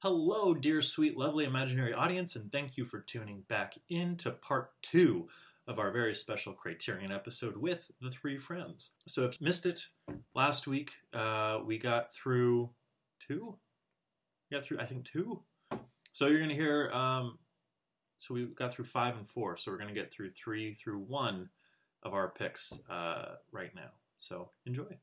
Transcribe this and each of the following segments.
Hello, dear, sweet, lovely, imaginary audience, and thank you for tuning back in to part two of our very special Criterion episode with the three friends. So, if you missed it, last week uh, we got through two. We got through, I think, two. So you're going to hear. Um, so we got through five and four. So we're going to get through three through one of our picks uh, right now. So enjoy.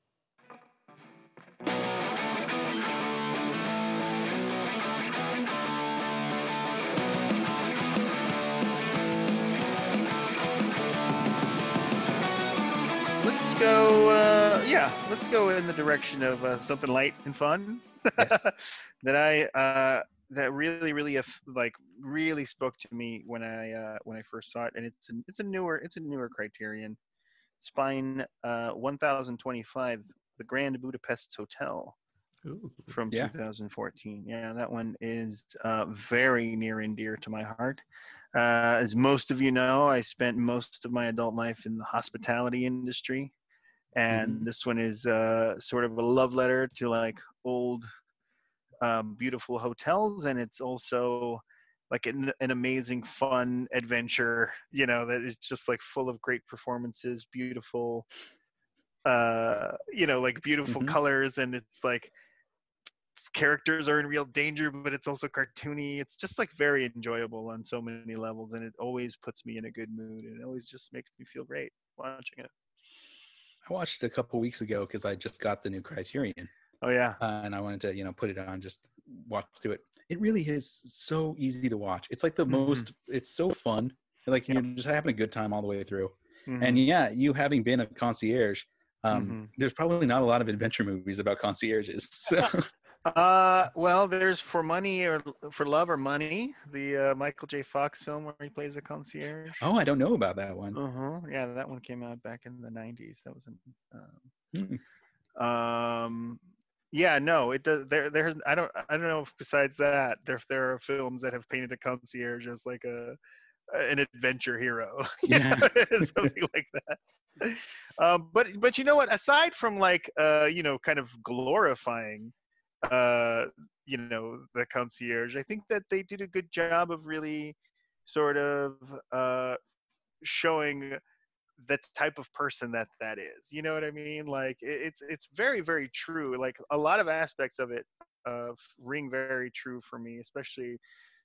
Let's go in the direction of uh, something light and fun. Yes. that I uh, that really, really, like, really spoke to me when I uh, when I first saw it, and it's a, it's a newer it's a newer Criterion. Spine uh, 1025, the Grand Budapest Hotel from Yeah. 2014. Yeah, that one is uh, very near and dear to my heart. Uh, as most of you know, I spent most of my adult life in the hospitality industry, and Mhm. this one is uh, sort of a love letter to like old, um, beautiful hotels, and it's also like an, an amazing, fun adventure. You know that it's just like full of great performances, beautiful, uh, you know, like beautiful Mhm. colors, and it's like characters are in real danger, but it's also cartoony. It's just like very enjoyable on so many levels, and it always puts me in a good mood, and it always just makes me feel great watching it. I watched it a couple weeks ago because I just got the new Criterion, Oh yeah, uh, and I wanted to, you know, put it on, just watch through it. It really is so easy to watch. It's like the Mhm. most. It's so fun. Like you're just having a good time all the way through. Mhm. And yeah, you having been a concierge, um, Mhm. there's probably not a lot of adventure movies about concierges. So Uh, well, there's for money or for love or money, the uh, Michael J. Fox film where he plays a concierge. oh, I don't know about that one. Uh huh. Yeah, that one came out back in the '90s. That was an, um, Hmm. um, yeah, no, it does. There, there's. I don't. I don't know. If besides that, there there are films that have painted a concierge as like a an adventure hero. Yeah. something like that. Um, but but you know what? Aside from like uh, you know, kind of glorifying uh, you know, the concierge, I think that they did a good job of really sort of uh, showing the type of person that that is. You know what I mean? Like it's it's very very true. Like a lot of aspects of it uh, ring very true for me, especially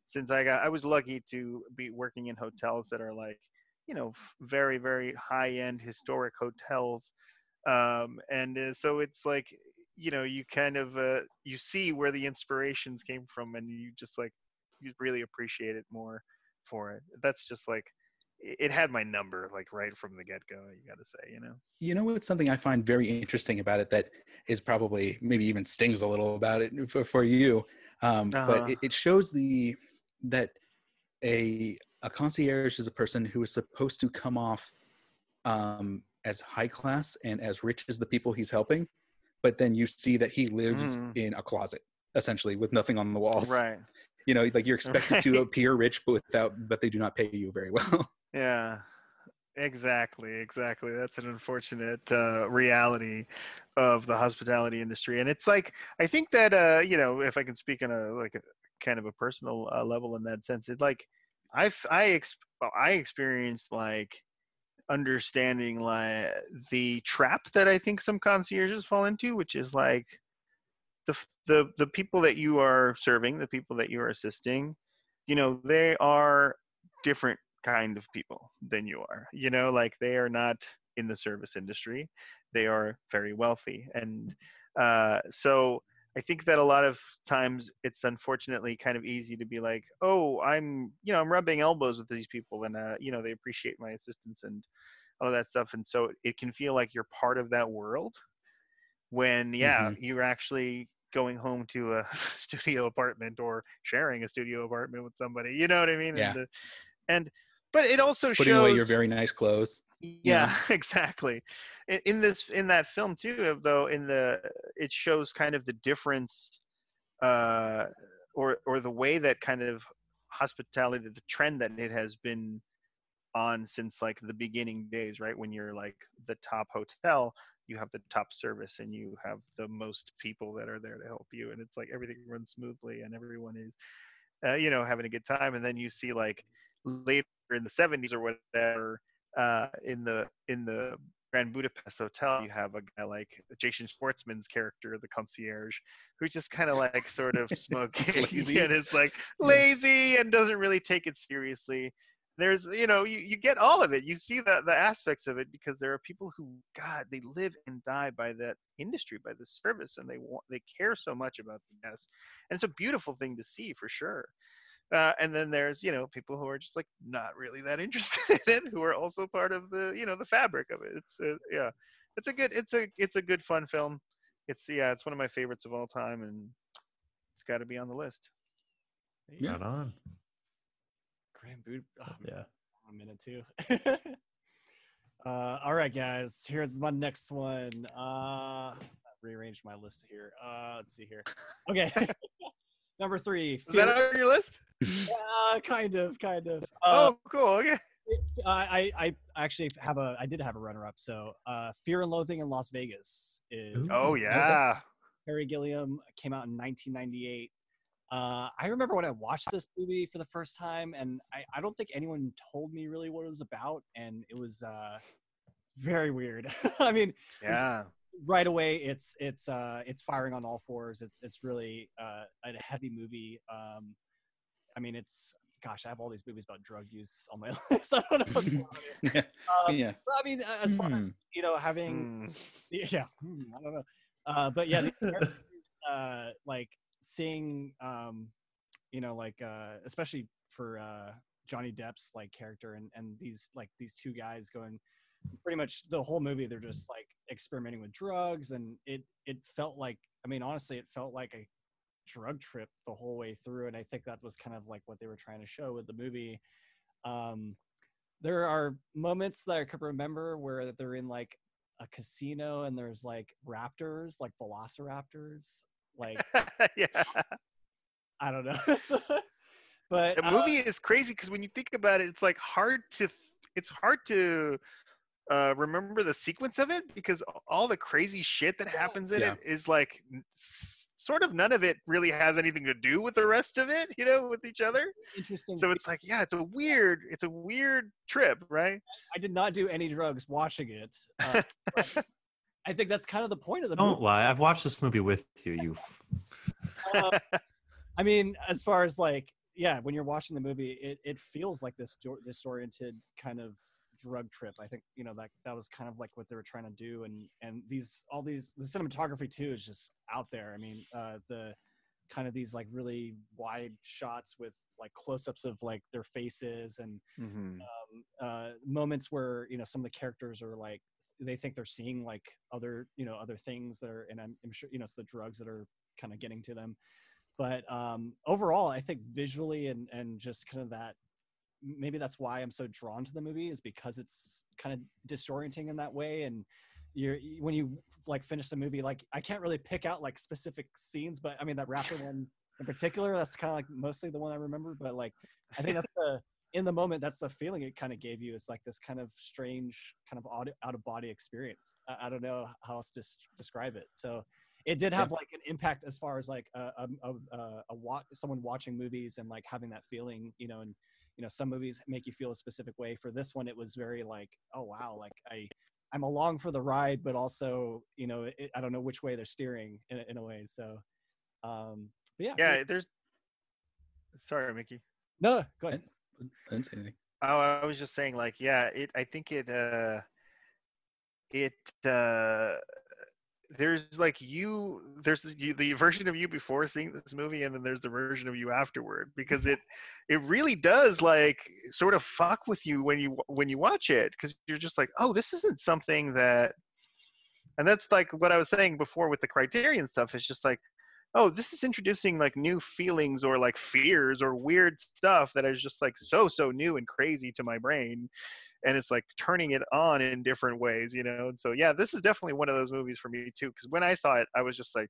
since I got I was lucky to be working in hotels that are like you know very very high end historic hotels, um, and uh, so it's like you know you kind of uh, you see where the inspirations came from, and you just like you really appreciate it more for it. That's just like it had my number like right from the get go. You got to say, you know. You know what's something I find very interesting about it that is probably maybe even stings a little about it for, for you, um, Uh-huh. but it, it shows the that a a concierge is a person who is supposed to come off um, as high class and as rich as the people he's helping, but then you see that he lives Mm. in a closet essentially with nothing on the walls. Right. You know, like you're expected to appear rich, but without, but they do not pay you very well. Yeah. Exactly, exactly. That's an unfortunate uh, reality of the hospitality industry, and it's like I think that uh, you know, if I can speak on a like a kind of a personal uh, level in that sense, it like I've I ex- I experienced like understanding like the trap that I think some concierges fall into, which is like the the the people that you are serving, the people that you are assisting, you know, they are different kind of people than you are. You know, like they are not in the service industry. They are very wealthy. And uh, so I think that a lot of times it's unfortunately kind of easy to be like, oh, I'm, you know, I'm rubbing elbows with these people and, uh, you know, they appreciate my assistance and all that stuff. And so it can feel like you're part of that world when, yeah, you're actually going home to a studio apartment or sharing a studio apartment with somebody. You know what I mean? Yeah. And, uh, and but it also Putting shows away your very nice clothes. yeah exactly. In, in this in that film too though in the it shows kind of the difference uh or or the way that kind of hospitality the trend that it has been on since like the beginning days right? When you're like the top hotel you have the top service and you have the most people that are there to help you and it's like everything runs smoothly and everyone is uh, you know having a good time. And then you see like later in the 70s or whatever uh, in the in the Grand Budapest Hotel, you have a guy like Jason Schwartzman's character, the concierge, who's just kind of like sort of smoking and is like lazy and doesn't really take it seriously. There's, you know, you, you get all of it. You see the, the aspects of it because there are people who, God, they live and die by that industry, by the service, and they want, they care so much about the guests, and it's a beautiful thing to see for sure. Uh, and then there's you know people who are just like not really that interested in it who are also part of the you know the fabric of it it's uh, yeah it's a good it's a it's a good fun film it's yeah it's one of my favorites of all time and it's got to be on the list Yeah. Right on. Grand Boot. Oh, Yeah. a minute too. uh, all right, guys. Here's my next one. Uh, rearrange my list here. Uh, let's see here. Okay. Number three. is that on your list uh, kind of, kind of. Uh, oh cool okay I, I, I actually have a, I did have a runner-up. So, uh, Fear and Loathing in Las Vegas is oh yeah Terry Gilliam came out in 1998. Uh, I remember when I watched this movie for the first time, and I, I don't think anyone told me really what it was about, and it was uh, very weird. I mean, yeah right away, it's it's uh, it's firing on all fours. It's it's really uh, a heavy movie. Um, I mean, it's gosh, I have all these movies about drug use on my list. I don't know. What's going on here. yeah. Um, yeah. but I mean, as far as Hmm. you know, having Mm. yeah hmm, i don't know uh but yeah these characters uh like seeing um you know like uh especially for uh johnny depp's like character and and these like these two guys going pretty much the whole movie they're just like experimenting with drugs and it it felt like i mean honestly it felt like a drug trip the whole way through and i think that was kind of like what they were trying to show with the movie. Um there are moments that i could remember where they're in like a casino and there's like raptors like velociraptors like yeah. I don't know. But the uh, movie is crazy because when you think about it, it's like hard to it's hard to uh, remember the sequence of it because all the crazy shit that happens in Yeah. it is like n- s- sort of none of it really has anything to do with the rest of it, you know, with each other. interesting So it's like, yeah, it's a weird, it's a weird trip, right? i did not do any drugs watching it uh, i think that's kind of the point of the Don't movie lie. I've watched this movie with you. You. Uh, I mean, as far as like, yeah, when you're watching the movie, it, it feels like this disoriented kind of drug trip. I think you know that that was kind of like what they were trying to do, and and these all these the cinematography too is just out there. I mean, uh, the kind of these like really wide shots with like close-ups of like their faces and Mm-hmm. um, uh, moments where you know some of the characters are like they think they're seeing like other you know other things that are and I'm, I'm sure you know it's the drugs that are kind of getting to them but um overall i think visually and and just kind of that maybe that's why i'm so drawn to the movie is because it's kind of disorienting in that way. And you're when you like finish the movie like i can't really pick out like specific scenes but i mean that rapper one in particular that's kind of like mostly the one i remember. But like i think that's the in the moment that's the feeling it kind of gave you it's like this kind of strange kind of out, out of body experience. I, I don't know how else to describe it. So it did have like an impact as far as like a, a, a, a, a wa- someone watching movies and like having that feeling you know and you know some movies make you feel a specific way for this one it was very like oh wow like i i'm along for the ride but also you know it, i don't know which way they're steering in, a- in a way so um but yeah Yeah, there's. Sorry, Mickey. no go ahead I didn't say anything. Oh, I was just saying, like, yeah, it. I think it. uh It. uh There's like you. There's you, the version of you before seeing this movie, and then there's the version of you afterward, because it. It really does like sort of fuck with you when you when you watch it, because you're just like, oh, this isn't something that. And that's like what I was saying before with the Criterion stuff. It's just like, oh, this is introducing like new feelings or like fears or weird stuff that is just like so so new and crazy to my brain and it's like turning it on in different ways you know and so yeah this is definitely one of those movies for me too because when i saw it i was just like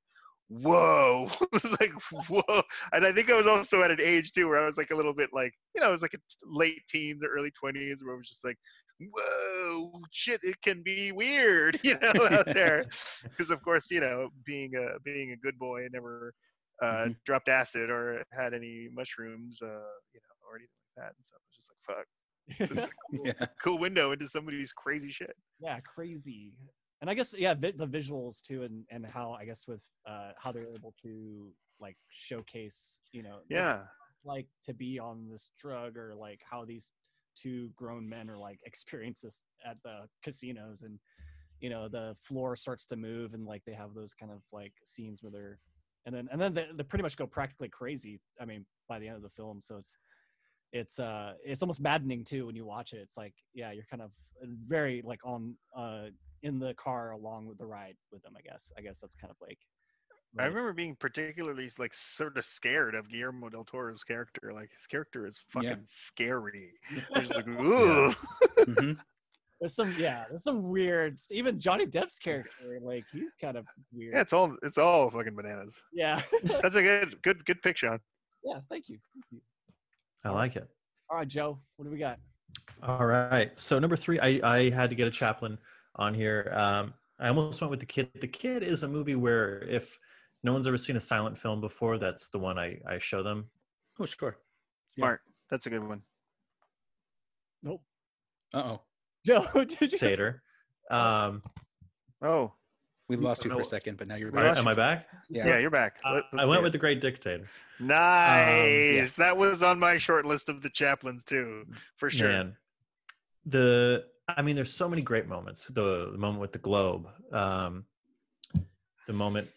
whoa it was like whoa and i think i was also at an age too where i was like a little bit like you know i was like a late teens or early 20s where i was just like whoa, shit, it can be weird, you know, out there. Because of course, you know, being a being a good boy, I never uh, Mhm. dropped acid or had any mushrooms, uh, you know, or anything like that. And so i was just like, fuck, Yeah. cool window into somebody's crazy shit. yeah crazy and i guess yeah vi- the visuals too and and how i guess with uh how they're able to like showcase you know Yeah. it's like to be on this drug or like how these two grown men are like experience this at the casinos and you know the floor starts to move and like they have those kind of like scenes where they're and then and then they, they pretty much go practically crazy i mean by the end of the film so it's it's uh it's almost maddening too when you watch it it's like yeah you're kind of very like on uh in the car along with the ride with them i guess i guess that's kind of like I remember being particularly like sort of scared of Guillermo del Toro's character. Like his character is fucking Yeah. scary. There's like, ooh. Mhm. there's some yeah there's some weird even johnny depp's character like he's kind of weird Yeah, it's all it's all fucking bananas. yeah That's a good good good pick, Sean. yeah thank you thank you I like it. all right joe what do we got All right. So number three, I, I had to get a Chaplin on here. Um, I almost went with the kid. The kid is a movie where if no one's ever seen a silent film before, that's the one I, I show them. Oh, sure. Yeah. Smart. That's a good one. nope Uh oh. joe did you Tater. Um, Oh, We lost you for a second, but now you're back. lost am I back? yeah, Yeah. you're back. I, Let- I went see with it. the Great Dictator. Nice. That was on my short list of the Chaplins too, for sure. Man, the I mean, there's so many great moments. The, the moment with the globe, um, the moment.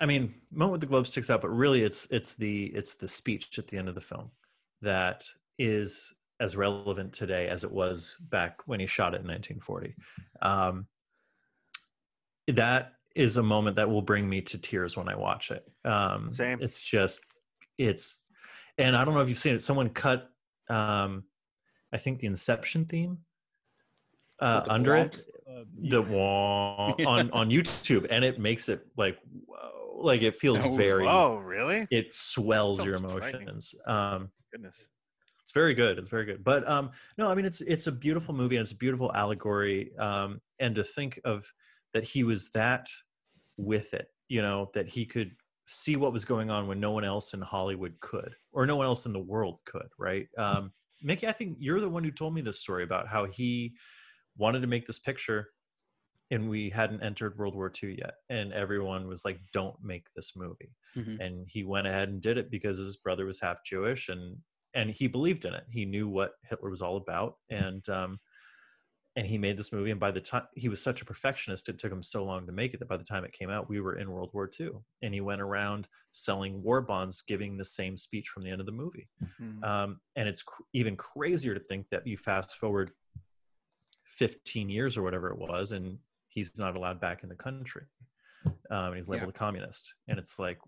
I mean, moment with the globe sticks out, but really, it's it's the it's the speech at the end of the film that is as relevant today as it was back when he shot it in 1940. Um, that is a moment that will bring me to tears when I watch it. Um, Same. It's just it's, and I don't know if you've seen it. Someone cut, um, I think the Inception theme uh, the under it, uh, the wah on on YouTube, and it makes it like whoa, like it feels Oh, very. Oh, really? It swells your emotions. Um, Goodness. it's very good it's very good but um no i mean it's it's a beautiful movie and it's a beautiful allegory um and to think of that he was that with it you know that he could see what was going on when no one else in hollywood could or no one else in the world could right um mickey i think you're the one who told me this story about how he wanted to make this picture and we hadn't entered world war ii yet and everyone was like don't make this movie Mhm. and he went ahead and did it because his brother was half Jewish and and he believed in it. He knew what Hitler was all about and um and he made this movie and by the time he was such a perfectionist it took him so long to make it that by the time it came out we were in World War II and he went around selling war bonds giving the same speech from the end of the movie. Hmm. Um and it's cr- even crazier to think that you fast forward 15 years or whatever it was and he's not allowed back in the country. Um and he's labeled a communist and it's like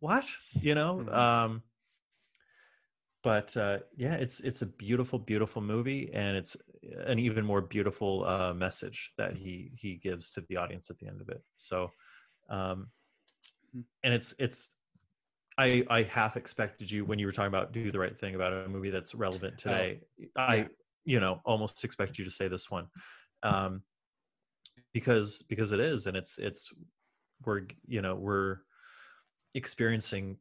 what you know Mhm. um but uh yeah it's it's a beautiful beautiful movie and it's an even more beautiful uh message that he he gives to the audience at the end of it so um Mhm. and it's it's i i half expected you when you were talking about do the right thing about a movie that's relevant today i yeah. you know almost expect you to say this one um because because it is and it's it's we're you know we're experiencing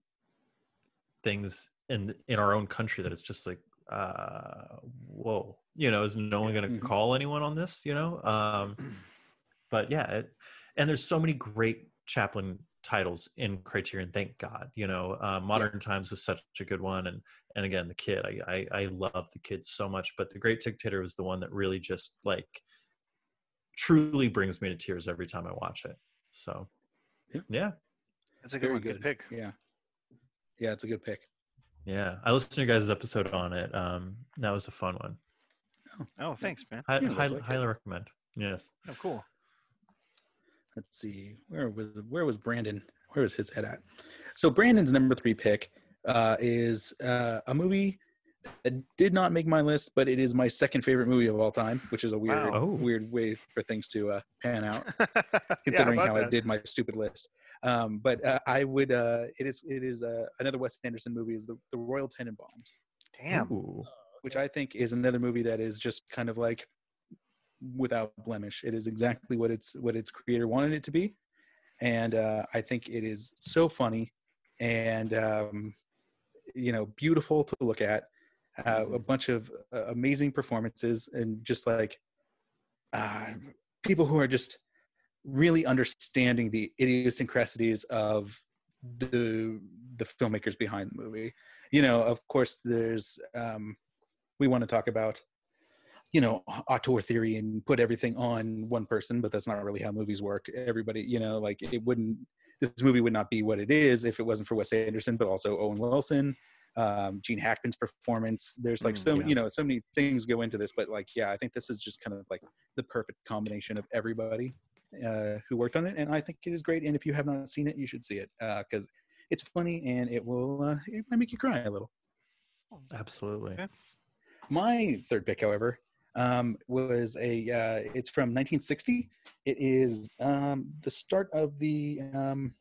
things in in our own country that it's just like uh whoa you know is no one going to Mhm. call anyone on this you know um but yeah it, and there's so many great Chaplin titles in criterion thank god you know uh, modern times was such a good one and and again the kid I, I i love the kid so much but the great dictator was the one that really just like truly brings me to tears every time i watch it so Yeah. yeah That's a good Very one. good. Good pick. Yeah. Yeah, it's a good pick. Yeah i listened to your guys' episode on it um that was a fun one Oh, thanks, man. I, Yeah, hi- that's okay. highly recommend yes Oh, cool. Let's see. Where was where was Brandon? Where was his head at? So Brandon's number three pick uh, is uh, a movie that did not make my list, but it is my second favorite movie of all time, which is a weird Wow. Oh. weird way for things to uh, pan out. Considering about how I did my stupid list. Um, but uh, I would. Uh, it is. It is uh, another Wes Anderson movie. Is the, the Royal Tenenbaums. Damn. Ooh. which I think is another movie that is just kind of like without blemish. It is exactly what its what its creator wanted it to be, and uh, I think it is so funny and um, you know beautiful to look at. Uh, a bunch of uh, amazing performances and just like uh, people who are just really understanding the idiosyncrasies of the the filmmakers behind the movie. You know, of course, there's um, we want to talk about you know auteur theory and put everything on one person, but that's not really how movies work. Everybody, you know, like it wouldn't. This movie would not be what it is if it wasn't for Wes Anderson, but also Owen Wilson, um, Gene Hackman's performance. There's like Mm, so yeah. you know so many things go into this, but like yeah, I think this is just kind of like the perfect combination of everybody uh, who worked on it, and I think it is great. And if you have not seen it, you should see it because it's funny and it will uh, it might make you cry a little. Absolutely. Okay. My third pick, however, um, was a uh, it's from 1960. It is um, the start of the um,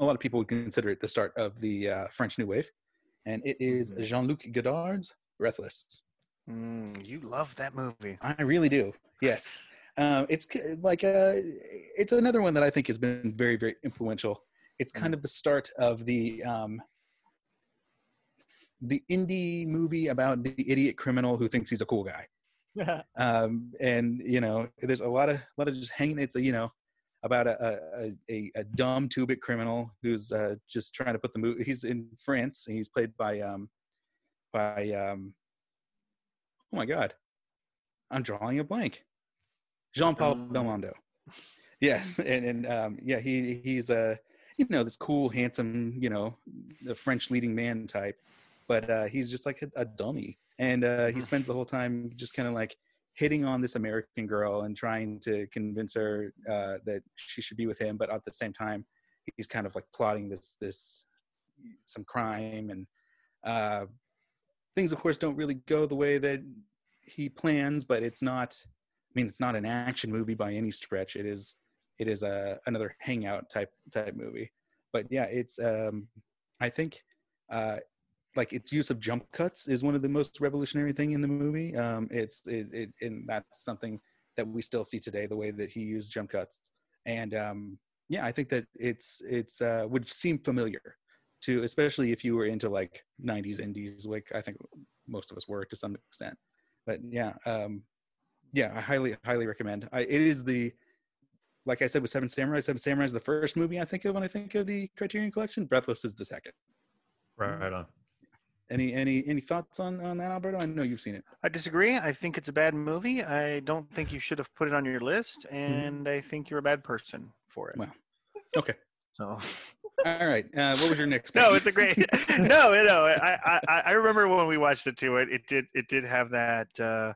a lot of people would consider it the start of the uh, French New Wave, and it is Mhm. Jean-Luc Godard's Breathless. Mm, you love that movie. I really do. Yes. Um, it's like uh, it's another one that I think has been very, very influential. It's kind of the start of the um, the indie movie about the idiot criminal who thinks he's a cool guy. Um, and you know, there's a lot of a lot of just hanging. It's a, you know about a a, a, a dumb two-bit criminal who's uh, just trying to put the movie. He's in France and he's played by um, by um, oh my god, I'm drawing a blank. Jean Paul Um, Belmondo. Yes, and and um, yeah, he he's a you know this cool, handsome, you know, the French leading man type, but uh, he's just like a, a dummy, and uh, he Mhm. spends the whole time just kind of like hitting on this American girl and trying to convince her uh, that she should be with him, but at the same time, he's kind of like plotting this this some crime and uh, things. Of course, don't really go the way that he plans, but it's not. Mean, it's not an action movie by any stretch. It is it is a another hangout type type movie. But yeah, it's um, I think uh, like its use of jump cuts is one of the most revolutionary thing in the movie. Um, it's it, it and that's something that we still see today. The way that he used jump cuts, and um, yeah, I think that it's it's uh, would seem familiar to especially if you were into like 90s indies, like I think most of us were to some extent. But yeah, um, yeah, I highly highly recommend. I, it is the like I said with Seven Samurai. Seven Samurai is the first movie I think of when I think of the Criterion Collection. Breathless is the second. Right on. Any any any thoughts on on that, Alberto? I know you've seen it. I disagree. I think it's a bad movie. I don't think you should have put it on your list, and I think you're a bad person for it. Well, Okay. So All right. Uh, what was your next? no, it's a great. no, you know, I, I I remember when we watched it too. It it did it did have that. Uh,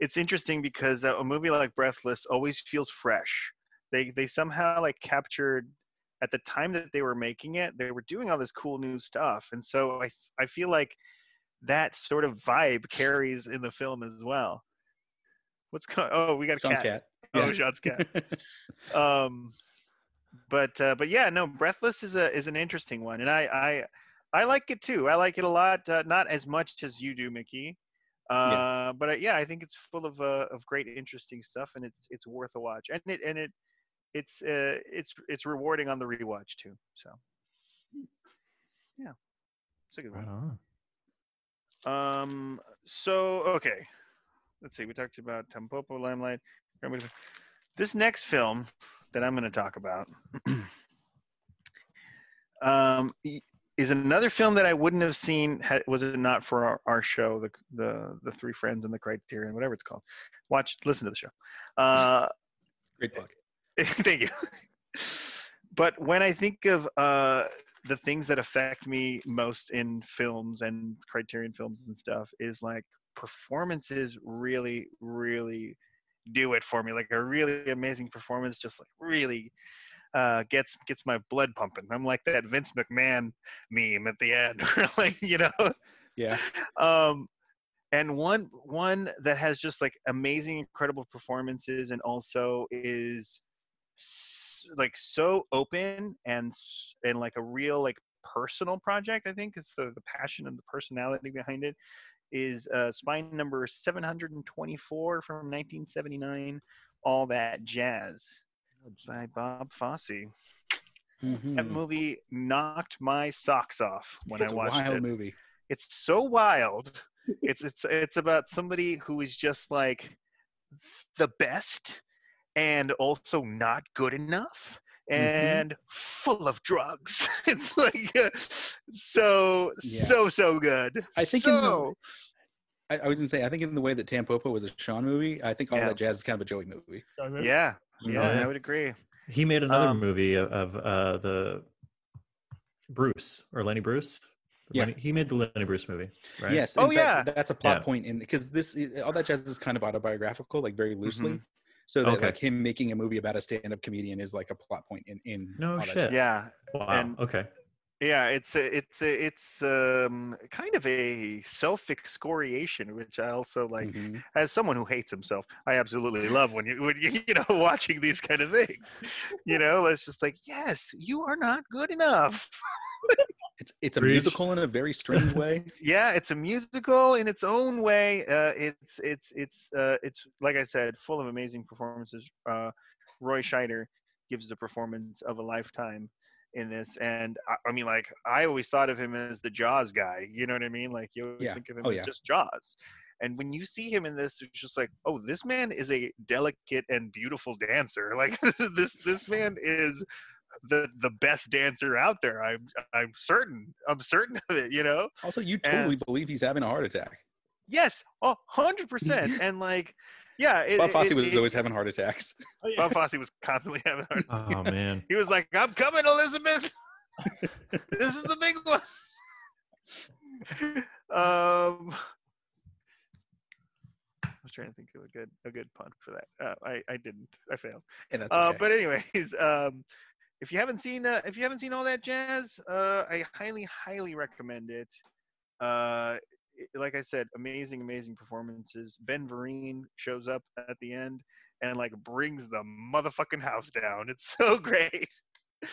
it's interesting because a movie like Breathless always feels fresh. They they somehow like captured at the time that they were making it. They were doing all this cool new stuff, and so I I feel like that sort of vibe carries in the film as well. What's going? Oh, we got a Sean's cat. cat. Oh, Yeah. Sean's cat. um but uh, but yeah no breathless is a is an interesting one and i i i like it too i like it a lot uh, not as much as you do mickey uh but uh, yeah i think it's full of uh, of great interesting stuff and it's it's worth a watch. And it and it it's uh it's it's rewarding on the rewatch too so. Yeah. It's a good Right one. on. um so okay. Let's see we talked about tampopo limelight. This next film that i'm going to talk about um is another film that i wouldn't have seen had, was it not for our, our show the the the three friends and the criterion whatever it's called watch listen to the show uh Great plug. Thank you. But when I think of uh, the things that affect me most in films and Criterion films and stuff, is like performances really, really do it for me. Like a really amazing performance, just like really uh, gets gets my blood pumping. I'm like that Vince McMahon meme at the end, like you know Yeah. um and one one that has just like amazing incredible performances and also is s- like so open and and like a real like personal project i think it's the, the passion and the personality behind it is uh, spine number 724 from 1979, All That Jazz by Bob Fosse. Mhm. That movie knocked my socks off when it's I a watched wild it. movie. It's so wild. it's it's it's about somebody who is just like the best and also not good enough Mm-hmm. and full of drugs. it's like uh, so Yeah. so so good. I think in the- so I, I was gonna say, I think in the way that Tampopo was a Sean movie, I think all Yeah. that jazz is kind of a Joey movie. yeah, yeah, yeah. I would agree. He made another Um, movie of, of uh, the Bruce or Lenny Bruce. Yeah. Lenny- he made the Lenny Bruce movie, right? Yes. Oh, fact, yeah. that's a plot Yeah. point in because this all that jazz is kind of autobiographical, like very loosely. Mm-hmm. So that Okay. like him making a movie about a stand-up comedian is like a plot point in in No shit. Yeah, Wow. And- okay. Yeah. It's a, it's a, it's um kind of a self excoriation, which I also like. Mhm. as someone who hates himself, I absolutely love when you when you you know watching these kind of things. You know, it's just like, yes, you are not good enough. It's it's a Preach. musical in a very strange way. Yeah, it's a musical in its own way. Uh, it's it's it's uh, it's like I said, full of amazing performances. Uh, Roy Scheider gives the performance of a lifetime in this, and I, I mean, like I always thought of him as the Jaws guy. You know what I mean? Like you always Yeah. think of him Oh, as yeah. just Jaws. And when you see him in this, it's just like, oh, this man is a delicate and beautiful dancer. Like this, this man is the the best dancer out there. I'm I'm certain. I'm certain of it. You know. Also, you totally believe he's having a heart attack. Yes, a hundred percent. And like, yeah, it, Bob Fosse it- was it- always having heart attacks. Oh, yeah. Bob Fosse was constantly having. Heart. attacks. Oh man. He was like, "I'm coming, Elizabeth. this is the big one." um, I was trying to think of a good a good pun for that. Uh, I I didn't. I failed. And that's Uh, okay. but anyways, um, if you haven't seen uh, if you haven't seen all that jazz, uh, I highly highly recommend it. Like I said, amazing amazing performances. Ben Vereen shows up at the end and like brings the motherfucking house down. It's so great.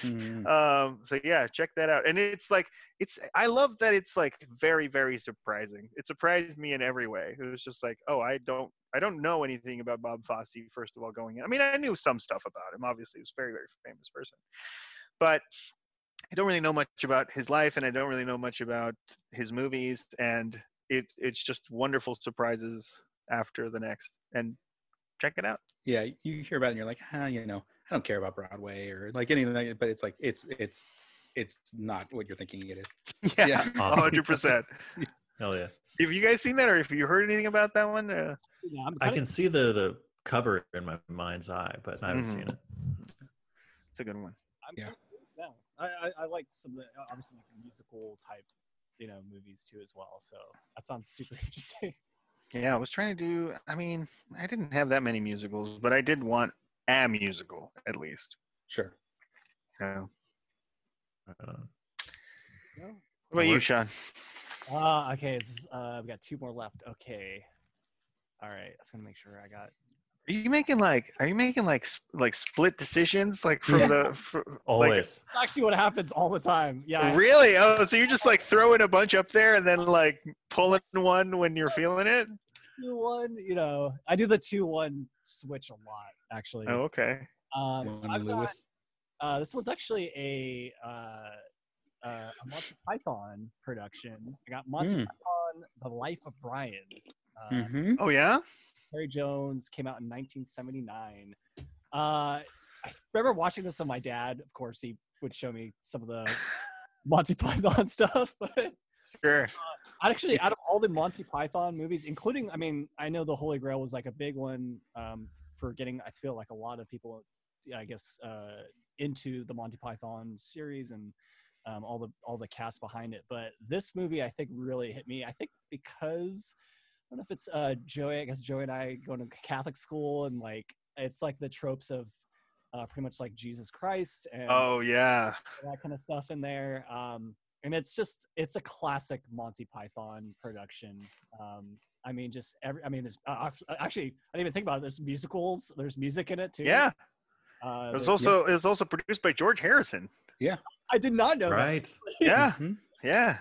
Mhm. Um, so yeah, check that out. And it's like it's I love that it's like very very surprising. It surprised me in every way. It was just like, oh, I don't I don't know anything about Bob Fosse first of all going in. I mean, I knew some stuff about him. Obviously, he was a very very famous person. But I don't really know much about his life and I don't really know much about his movies and it it's just wonderful surprises after the next and check it out. yeah, you hear about it and you're like, ah, you know, I don't care about Broadway or like anything, like, but it's like it's it's it's not what you're thinking it is. Yeah, Yeah. Awesome. hundred percent. Hell yeah. Have you guys seen that, or have you heard anything about that one? Uh, I'm kinda- can see the the cover in my mind's eye, but I haven't Mhm. seen it. it's a good one. I'm Yeah. kinda now. I, I, I like some of the obviously like musical type, you know, movies too as well. So that sounds super interesting. Yeah, I was trying to do. I mean, I didn't have that many musicals, but I did want a musical at least. Sure. Yeah. Uh, No? What about you. Sean? Uh, okay, this is, uh, I've got two more left. Okay. All right, I was gonna make sure I got. Are you making like? Are you making like like split decisions like from Yeah. the? fr- like- always. It's actually what happens all the time. Yeah. Really? Oh, so you're just like throwing a bunch up there and then like pulling one when you're feeling it? two one. You know, I do the two one switch a lot actually. Oh, okay. Um, so I've got, uh, this was actually a uh, uh, a Monty Python production. I got Monty Mm. Python: The Life of Brian. Uh, Mhm. Oh yeah. Terry Jones came out in 1979. Uh, I remember watching this with my dad. Of course, he would show me some of the Monty Python stuff. But Sure. I actually, out of all the Monty Python movies, including, I mean, I know the Holy Grail was like a big one um, for getting. I feel like a lot of people, I guess, uh, into the Monty Python series and um, all the all the cast behind it. But this movie, I think, really hit me. I think because don't know if it's uh, Joey. I guess Joey and I going to Catholic school and like it's like the tropes of uh, pretty much like Jesus Christ and Oh yeah. that kind of stuff in there. Um, and it's just it's a classic Monty Python production. Um, I mean, just every. I mean, there's uh, uh, actually I didn't even think about it. There's musicals. There's music in it too. Yeah. Uh, It was there- also it was also produced by George Harrison. Yeah. I did not know that. Right. Yeah. Mhm. Yeah.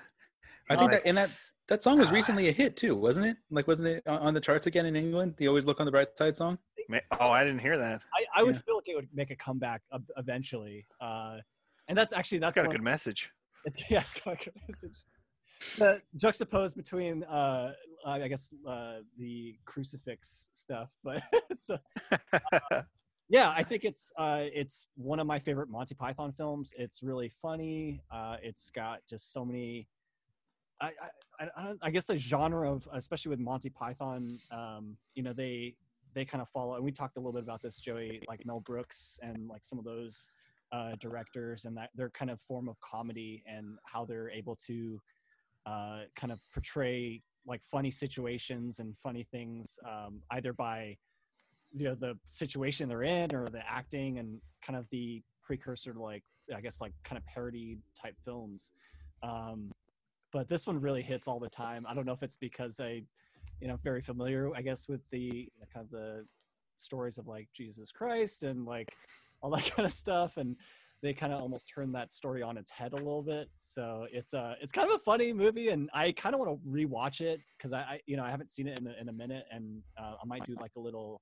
I think Like- that and that That song was Ah. recently a hit too, wasn't it? Like, wasn't it on on the charts again in England? The "Always Look on the Bright Side" song. Ma- Oh, I didn't hear that. I, I would Yeah. feel like it would make a comeback eventually. Uh, and that's actually that's That's got a good message. It's yeah, it's got a good message. The juxtaposed between uh, I guess uh, the crucifix stuff, but it's a, yeah, I think it's uh, it's one of my favorite Monty Python films. It's really funny. Uh, it's got just so many. I I, I, guess the genre of especially with Monty Python, um, you know they they kind of follow, and we talked a little bit about this, Joey, like Mel Brooks and like some of those uh, directors and that their kind of form of comedy and how they're able to uh, kind of portray like funny situations and funny things um, either by you know the situation they're in or the acting and kind of the precursor to like i guess like kind of parody type films. Um, but this one really hits all the time. I don't know if it's because i you know very familiar i guess with the kind of the stories of like jesus christ and like all that kind of stuff and they kind of almost turn that story on its head a little bit. So it's a it's kind of a funny movie and i kind of want to rewatch it because I, I you know i haven't seen it in a, in a minute and uh, i might do like a little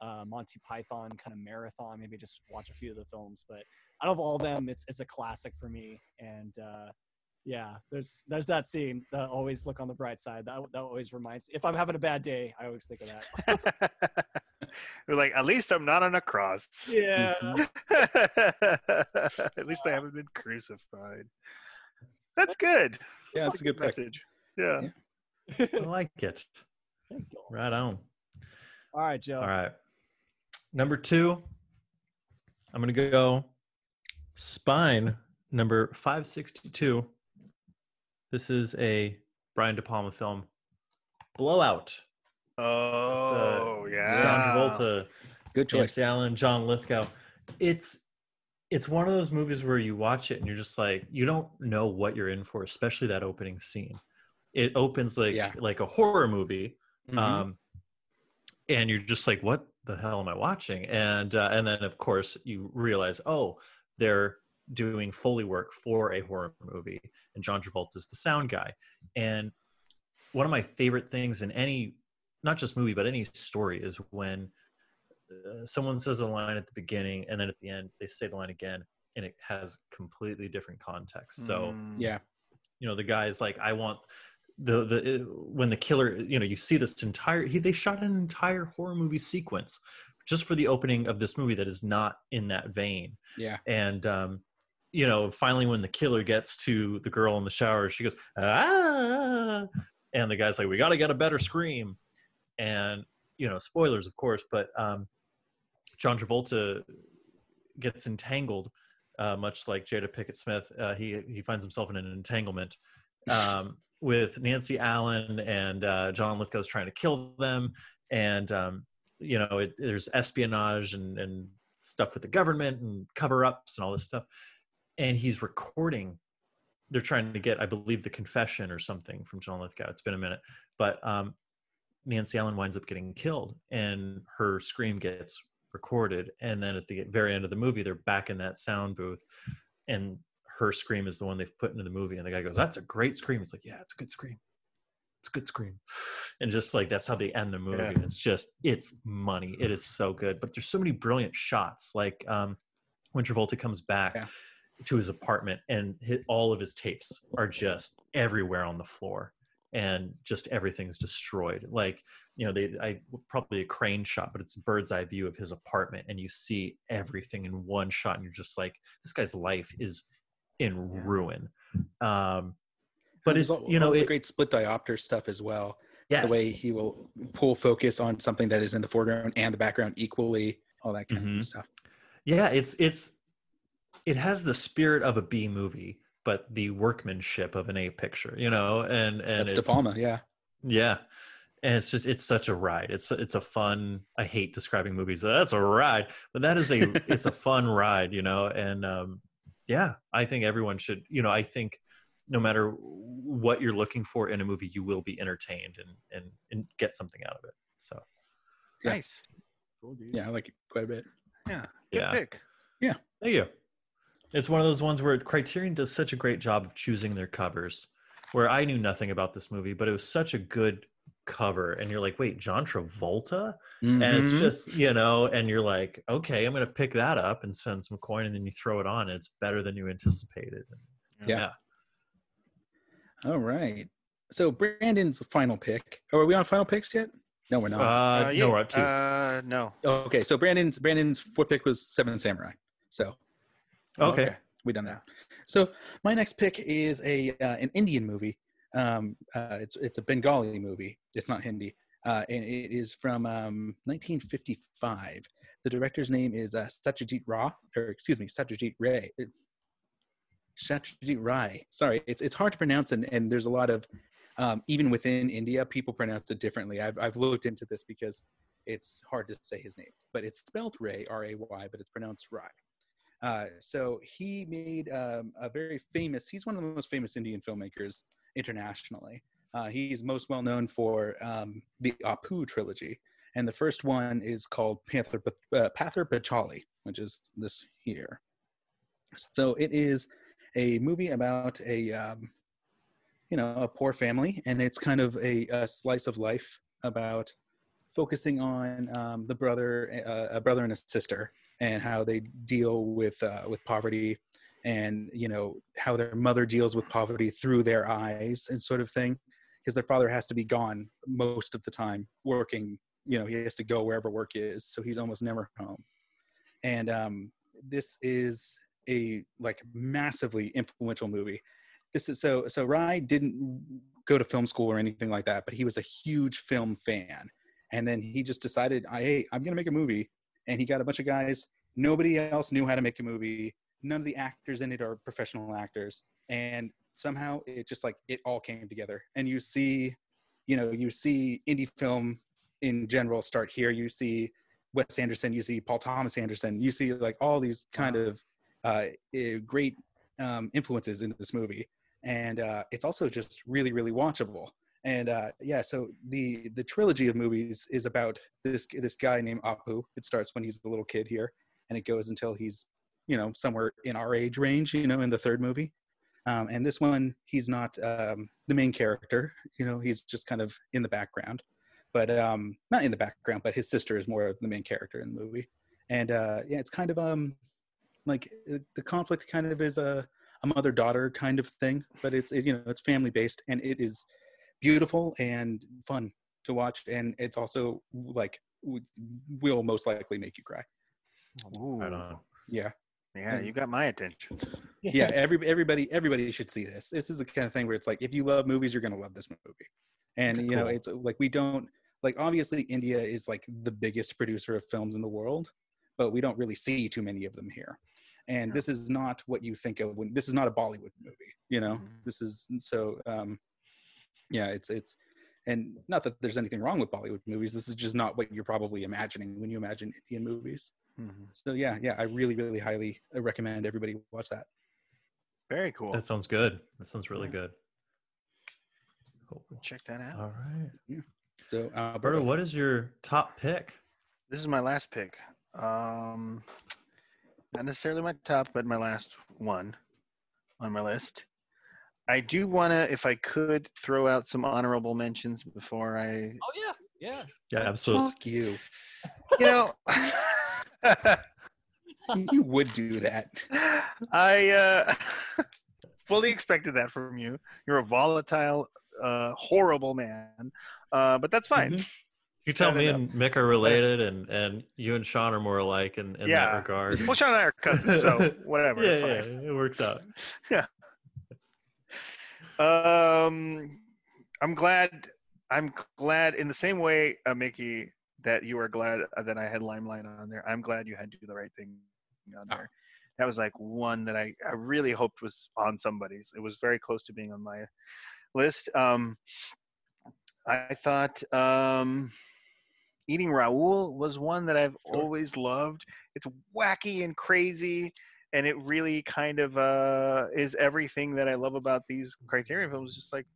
uh, monty python kind of marathon maybe just watch a few of the films but out of all of them it's it's a classic for me and uh yeah there's there's that scene that always look on the bright side that, that always reminds me if i'm having a bad day i always think of that They're like, at least I'm not on a cross. yeah at least I haven't been crucified. That's good. Yeah, that's a good pick. message. Yeah. Yeah. I like it. Right on. all right joe All right. Number two, I'm going to go Spine, number 562. This is a Brian De Palma film, Blowout. Oh, yeah. John Travolta, Good choice. Nancy Allen, John Lithgow. It's it's one of those movies where you watch it and you're just like you don't know what you're in for, especially that opening scene. It opens like Yeah. like a horror movie, Mhm. um, and you're just like, "What the hell am I watching?" And uh, and then of course you realize, oh, they're doing foley work for a horror movie, and John Travolta is the sound guy. And one of my favorite things in any, not just movie, but any story is when uh, someone says a line at the beginning and then at the end they say the line again, and it has completely different context. So Mm. yeah, you know the guy is like i want the the uh, when the killer you know you see this entire he they shot an entire horror movie sequence just for the opening of this movie that is not in that vein yeah. and um you know finally when the killer gets to the girl in the shower she goes ah! And the guy's like we got to get a better scream. And you know spoilers of course but um john travolta gets entangled uh, much like jada pickett smith uh, he he finds himself in an entanglement um, with nancy allen and uh, john lithgow's trying to kill them. And um, you know it, there's espionage and, and stuff with the government and cover ups and all this stuff and he's recording they're trying to get i believe the confession or something from john lithgow. It's been a minute. But um, nancy allen winds up getting killed and her scream gets recorded. And then at the very end of the movie they're back in that sound booth and her scream is the one they've put into the movie. And the guy goes that's a great scream. It's like yeah it's a good scream. It's a good scream. And just like that's how they end the movie. Yeah. and it's just it's money. It is so good. But there's so many brilliant shots. Like um when travolta comes back Yeah. To his apartment and hit all of his tapes are just everywhere on the floor and just everything's destroyed like you know they i probably a crane shot but it's bird's eye view of his apartment and you see everything in one shot and you're just like this guy's life is in Yeah. ruin um but it's all- you know it, great split diopter stuff as well. yes The way he will pull focus on something that is in the foreground and the background equally, all that kind Mhm. of stuff. yeah it's it's it has the spirit of a b movie but the workmanship of an a picture you know and and That's De it's, Palma, yeah. yeah and it's just it's such a ride it's it's a fun i hate describing movies that's a ride but that is a it's a fun ride you know and um yeah i think everyone should you know i think no matter what you're looking for in a movie you will be entertained and and, and get something out of it so Yeah. Nice. Cool. Yeah, I like it quite a bit. Yeah. Good Yeah. pick. Thank you. It's one of those ones where Criterion does such a great job of choosing their covers where I knew nothing about this movie, but it was such a good cover, and you're like, wait, John Travolta, and it's Mhm. just you know, and you're like, okay, I'm gonna pick that up and spend some coin, and then you throw it on, and it's better than you anticipated. Yeah. all right. So Brandon's final pick. Oh, are we on final picks yet? No, we're not. Uh, yeah, no, we're up two. Uh, no. okay, so Brandon's Brandon's fourth pick was Seven Samurai. So okay. we done that. So my next pick is a uh, an Indian movie. Um, uh, it's it's a Bengali movie. It's not Hindi, uh, and it is from um, 1955. The director's name is uh, Satyajit Ray, or excuse me, Satyajit Ray. Uh, Satyajit Ray. Sorry, it's it's hard to pronounce, and, and there's a lot of um, even within India, people pronounce it differently. I've I've looked into this because it's hard to say his name, but it's spelled Ray, R A Y, but it's pronounced Rai. Uh, so he made um, a very famous. He's one of the most famous Indian filmmakers internationally. Uh, he's most well known for um, the Apu trilogy, and the first one is called Panther uh, Pather Panchali, which is this here. So it is a movie about a um, you know a poor family, and it's kind of a, a slice of life about focusing on um, the brother, uh, a brother and a sister, and how they deal with uh, with poverty, and you know how their mother deals with poverty through their eyes and sort of thing, because their father has to be gone most of the time working. You know, he has to go wherever work is, so he's almost never home. And um, this is a like massively influential movie. This is so so. Ray didn't go to film school or anything like that, but he was a huge film fan. And then he just decided, I, hey, I'm gonna make a movie and he got a bunch of guys. Nobody else knew how to make a movie. None of the actors in it are professional actors, and somehow it just like it all came together. And you see, you know, you see indie film in general start here. You see Wes Anderson, you see Paul Thomas Anderson, you see like all these kind of uh, eh, great um, influences in this movie, and uh, it's also just really, really watchable and uh, yeah so the the trilogy of movies is about this this guy named apu. It starts when he's a little kid here and it goes until he's you know somewhere in our age range you know in the third movie. Um, and this one he's not um, the main character you know he's just kind of in the background. But um, not in the background but his sister is more of the main character in the movie. And uh, yeah it's kind of um like the conflict kind of is a a mother daughter kind of thing but it's it, you know it's family based and it is beautiful and fun to watch and it's also like w- will most likely make you cry Ooh. Right on. yeah Yeah, you got my attention. yeah every, everybody everybody should see this this is the kind of thing where it's like if you love movies you're going to love this movie and Okay, you know it's like we don't like obviously india is like the biggest producer of films in the world but we don't really see too many of them here and Yeah. this is not what you think of when this is not a bollywood movie you know Mhm. this is so um yeah it's it's and not that there's anything wrong with bollywood movies this is just not what you're probably imagining when you imagine indian movies Mhm. so yeah yeah i really really highly recommend everybody watch that Very cool. That sounds good. That sounds really Yeah. good. Cool. Check that out. All right. so uh, Alberto, what is your top pick? This is my last pick. Um, not necessarily my top, but my last one on my list. I do want to, if I could, throw out some honorable mentions before I, Oh yeah, yeah. Yeah, absolutely. fuck you you know, you would do that I uh, fully expected that from you. You're a volatile, uh, horrible man, uh, but that's fine. Mhm. You tell me no, and Mick are related, and and you and Sean are more alike in, in Yeah. that regard. Well, Sean and I are cousins, so whatever. yeah, it's yeah, it works out. Um, I'm glad. I'm glad in the same way, uh, Mickey, that you are glad uh, that I had Limelight on there. I'm glad you had Do the Right Thing on Ah. there. That was like one that I, I really hoped was on somebody's. It was very close to being on my list. Um, I thought um, Eating Raoul was one that I've Sure. always loved. It's wacky and crazy, and it really kind of uh, is everything that I love about these Criterion films. Just like,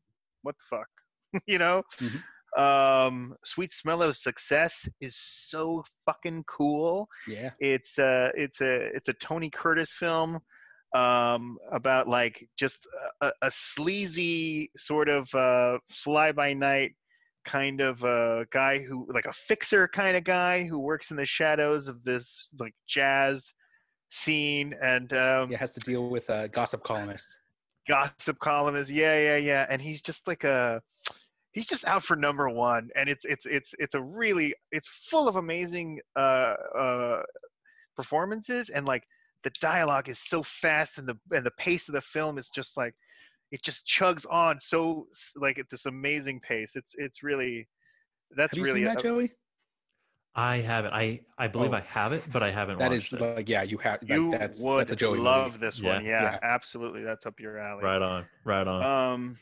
what the fuck, you know? Mhm. Um, Sweet Smell of Success is so fucking cool. yeah It's a it's a it's a Tony Curtis film. um, about like just a, a sleazy sort of uh, fly by night kind of a guy who like a fixer kind of guy who works in the shadows of this like jazz scene and um Yeah, has to deal with uh, gossip columnists. gossip columnist. Yeah yeah yeah. And he's just like a he's just out for number one. And it's it's it's it's a really it's full of amazing uh uh performances. And like the dialogue is so fast and the and the pace of the film is just like it just chugs on so like at this amazing pace. It's it's really that's Have you really seen that, a- Joey? I haven't. I I believe Oh. I have it, but I haven't That is watched it. like yeah, you have like, you that's would that's a Joey love movie. this one yeah, Yeah. absolutely that's up your alley Right on. Right on. Um,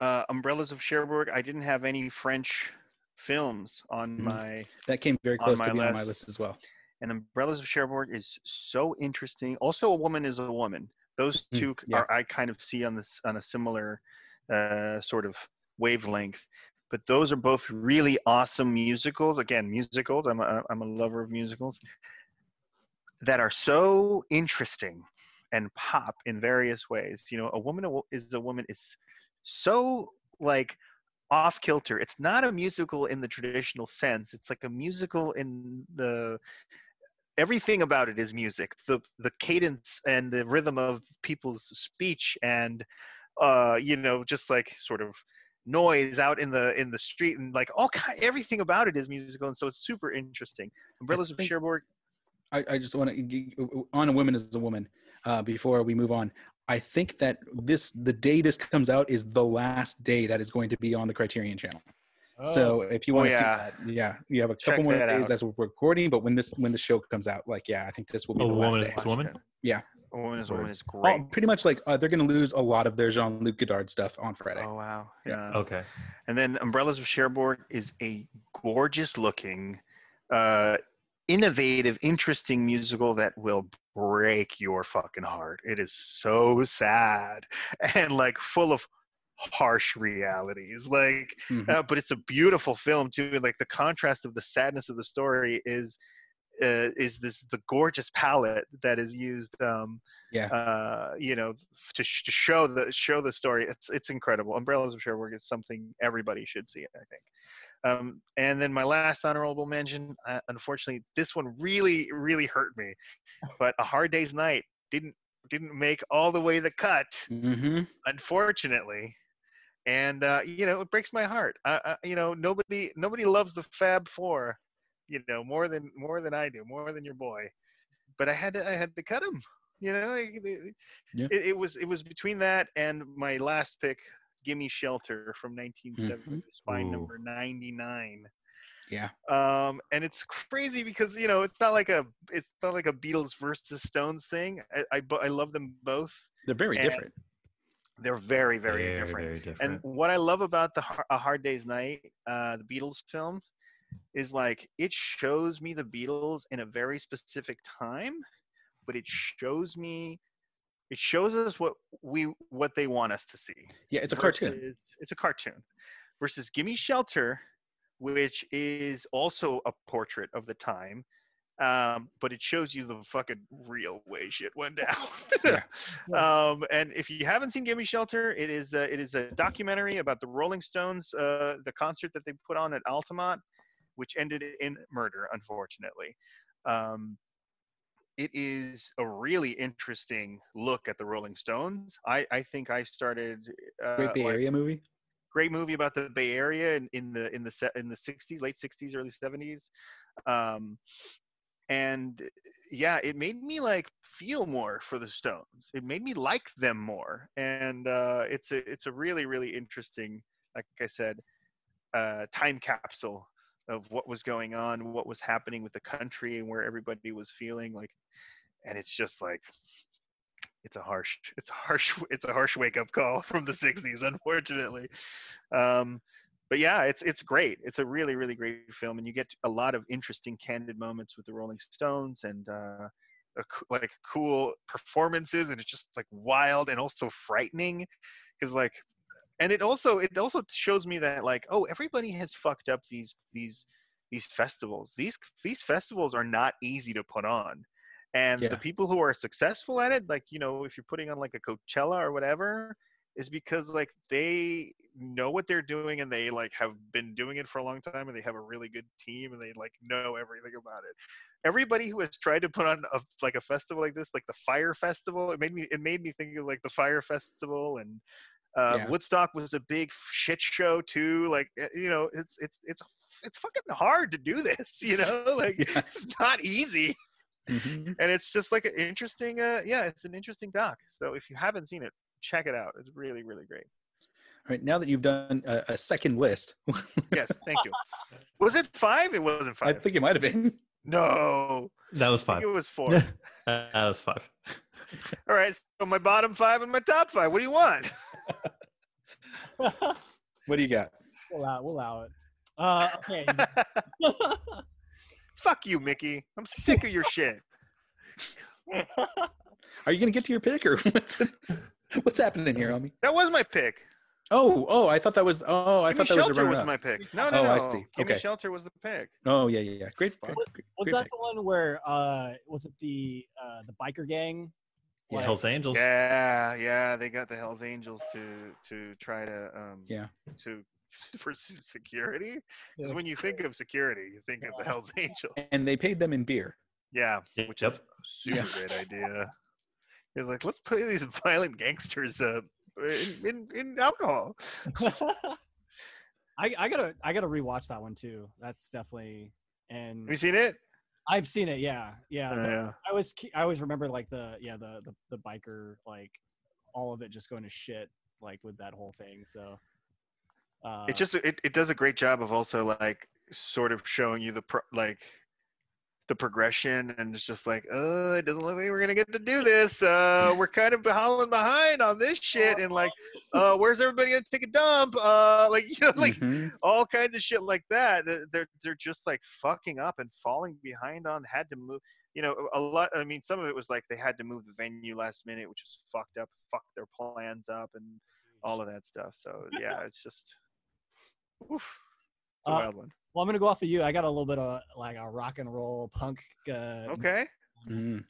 uh, Umbrellas of Cherbourg. I didn't have any French films on Mhm. my, That came very close to being on my list. list as well. and Umbrellas of Cherbourg is so interesting. Also, A Woman is a Woman. Those Mm, two yeah. are I kind of see on this on a similar uh, sort of wavelength. But those are both really awesome musicals. Again, musicals. I'm a, I'm a lover of musicals that are so interesting and pop in various ways. You know, a woman is a woman is so like off kilter. It's not a musical in the traditional sense. It's like a musical in the everything about it is music. The the cadence and the rhythm of people's speech and uh you know just like sort of noise out in the in the street and like all kind everything about it is musical and so it's super interesting. Umbrellas of think- Cherbourg I, I just want to on a woman is a woman. Uh, before we move on, I think that this the day this comes out is the last day that is going to be on the Criterion Channel. Oh, So if you Oh, want to yeah. see that, yeah, you have a Check couple more days out. as we're recording. But when this when the show comes out, like yeah, I think this will be A the last woman day. is woman. A Woman is a Woman Word. is Oh, pretty much like uh, they're going to lose a lot of their Jean Luc Godard stuff on Friday. Oh wow. Yeah. Yeah. Okay. And then Umbrellas of Cherbourg is a gorgeous looking, uh, innovative, interesting musical that will break your fucking heart. It is so sad and like full of harsh realities. Like, Mhm. uh, but it's a beautiful film too. And like the contrast of the sadness of the story is. Uh, is this the gorgeous palette that is used um, Yeah. uh, you know, to, sh- to show the show the story. It's it's incredible. Umbrellas of Cherbourg is something everybody should see. I think. Um, and then my last honorable mention, uh, unfortunately, this one really really hurt me, but A Hard Day's Night didn't didn't make all the way the cut, Mhm. unfortunately. And uh, you know, it breaks my heart. I, I, you know, nobody nobody loves the Fab Four, you know, more than more than I do, more than your boy. But I had to I had to cut him. You know, it, it- Yeah. it, it was it was between that and my last pick, "Gimme Shelter" from 1970, Spine Ooh. number 99. Yeah. Um, and it's crazy because you know it's not like a it's not like a Beatles versus Stones thing. I I, I love them both. They're very different. They're very very, very different. Very different. And what I love about the A Hard Day's Night, uh, the Beatles film, is like it shows me the Beatles in a very specific time, but it shows me, it shows us what we what they want us to see. Yeah, it's a cartoon. It's a cartoon. Versus Gimme Shelter, which is also a portrait of the time, um, but it shows you the fucking real way shit went down. Yeah. um, and if you haven't seen Gimme Shelter, it is a, it is a documentary about the Rolling Stones, uh, the concert that they put on at Altamont, which ended in murder, unfortunately. Um, it is a really interesting look at the Rolling Stones. I, I think I started uh, Great Bay like- Area movie. great movie about the Bay Area in, in the in the set in the 60s, late 60s, early 70s. Um, and yeah, it made me like feel more for the Stones. It made me like them more. And uh, it's a it's a really really interesting, like I said, uh, time capsule of what was going on, what was happening with the country, and where everybody was feeling like. And it's just like it's a harsh it's a harsh it's a harsh wake up call from the 60s unfortunately um but yeah it's it's great it's a really really great film and you get a lot of interesting candid moments with the rolling stones and uh a, like cool performances and it's just like wild and also frightening because like and it also it also shows me that like oh everybody has fucked up these these these festivals. These these festivals are not easy to put on. And Yeah. the people who are successful at it like you know if you're putting on like a coachella or whatever is because like they know what they're doing and they like have been doing it for a long time and they have a really good team and they like know everything about it. Everybody who has tried to put on a like a festival like this like the fire festival it made me it made me think of like the fire festival and uh, Yeah. woodstock was a big shit show too like uh, you know it's it's it's it's fucking hard to do this you know like Yeah. it's not easy Mhm. and it's just like an interesting uh yeah it's an interesting doc so if you haven't seen it check it out it's really really great All right, now that you've done a, a second list, yes thank you was it five it wasn't five. I think it might have been. no That was I five. think it was four that was five. all right so my bottom five and my top five what do you want What do you got? we'll allow, we'll allow it. Uh, okay. fuck you mickey i'm sick of your shit Are you gonna get to your pick or what's what's happening here, homie? that was my pick Oh, oh, I thought that was. Oh, I Gimme thought that was shelter your was runner-up. my pick no no Oh, no I see. Gimme Okay. shelter was the pick Oh, yeah, yeah, yeah. Great. great, Was- great Was great that pick. the one where uh was it the uh the biker gang? Yeah, Like- Hell's Angels. Yeah, yeah, they got the Hell's Angels to to try to um Yeah. to for security. Because when you think of security, you think of the Hell's Angels. And they paid them in beer. Yeah, Yep. which is a super Yeah. great idea. It's like let's put these violent gangsters uh, in, in in alcohol. I, I gotta I gotta rewatch that one too. That's definitely and Have you seen it? I've seen it. Yeah, yeah. Yeah. I ke- I always remember like the yeah the the the biker like all of it just going to shit like with that whole thing. So uh, It just it, it does a great job of also like sort of showing you the pro- like the progression and it's just like oh it doesn't look like we're gonna get to do this uh we're kind of hauling behind on this shit and like uh where's everybody gonna take a dump uh like you know like Mhm. all kinds of shit like that They're- they're just like fucking up and falling behind on had to move you know a lot i mean some of it was like they had to move the venue last minute which was fucked up fucked their plans up and all of that stuff so yeah it's just oof, a Uh, wild one well, I'm gonna go off of you. I got a little bit of like a rock and roll punk. Uh, okay Mhm.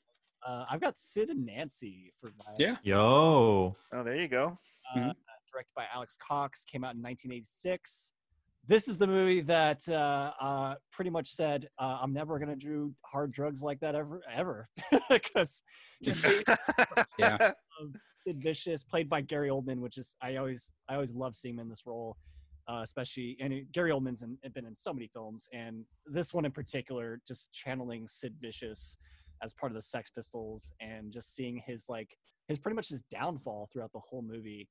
Uh, I've got Sid and Nancy for my Yeah. Yo. oh there you go uh, Mhm. directed by Alex Cox, came out in 1986. This is the movie that uh, uh, pretty much said, uh, "I'm never gonna do hard drugs like that ever, ever," because just seeing Yeah. Sid Vicious, played by Gary Oldman, which is I always I always love seeing him in this role, uh, especially and Gary Oldman's in, been in so many films, and this one in particular, just channeling Sid Vicious as part of the Sex Pistols, and just seeing his like his pretty much his downfall throughout the whole movie.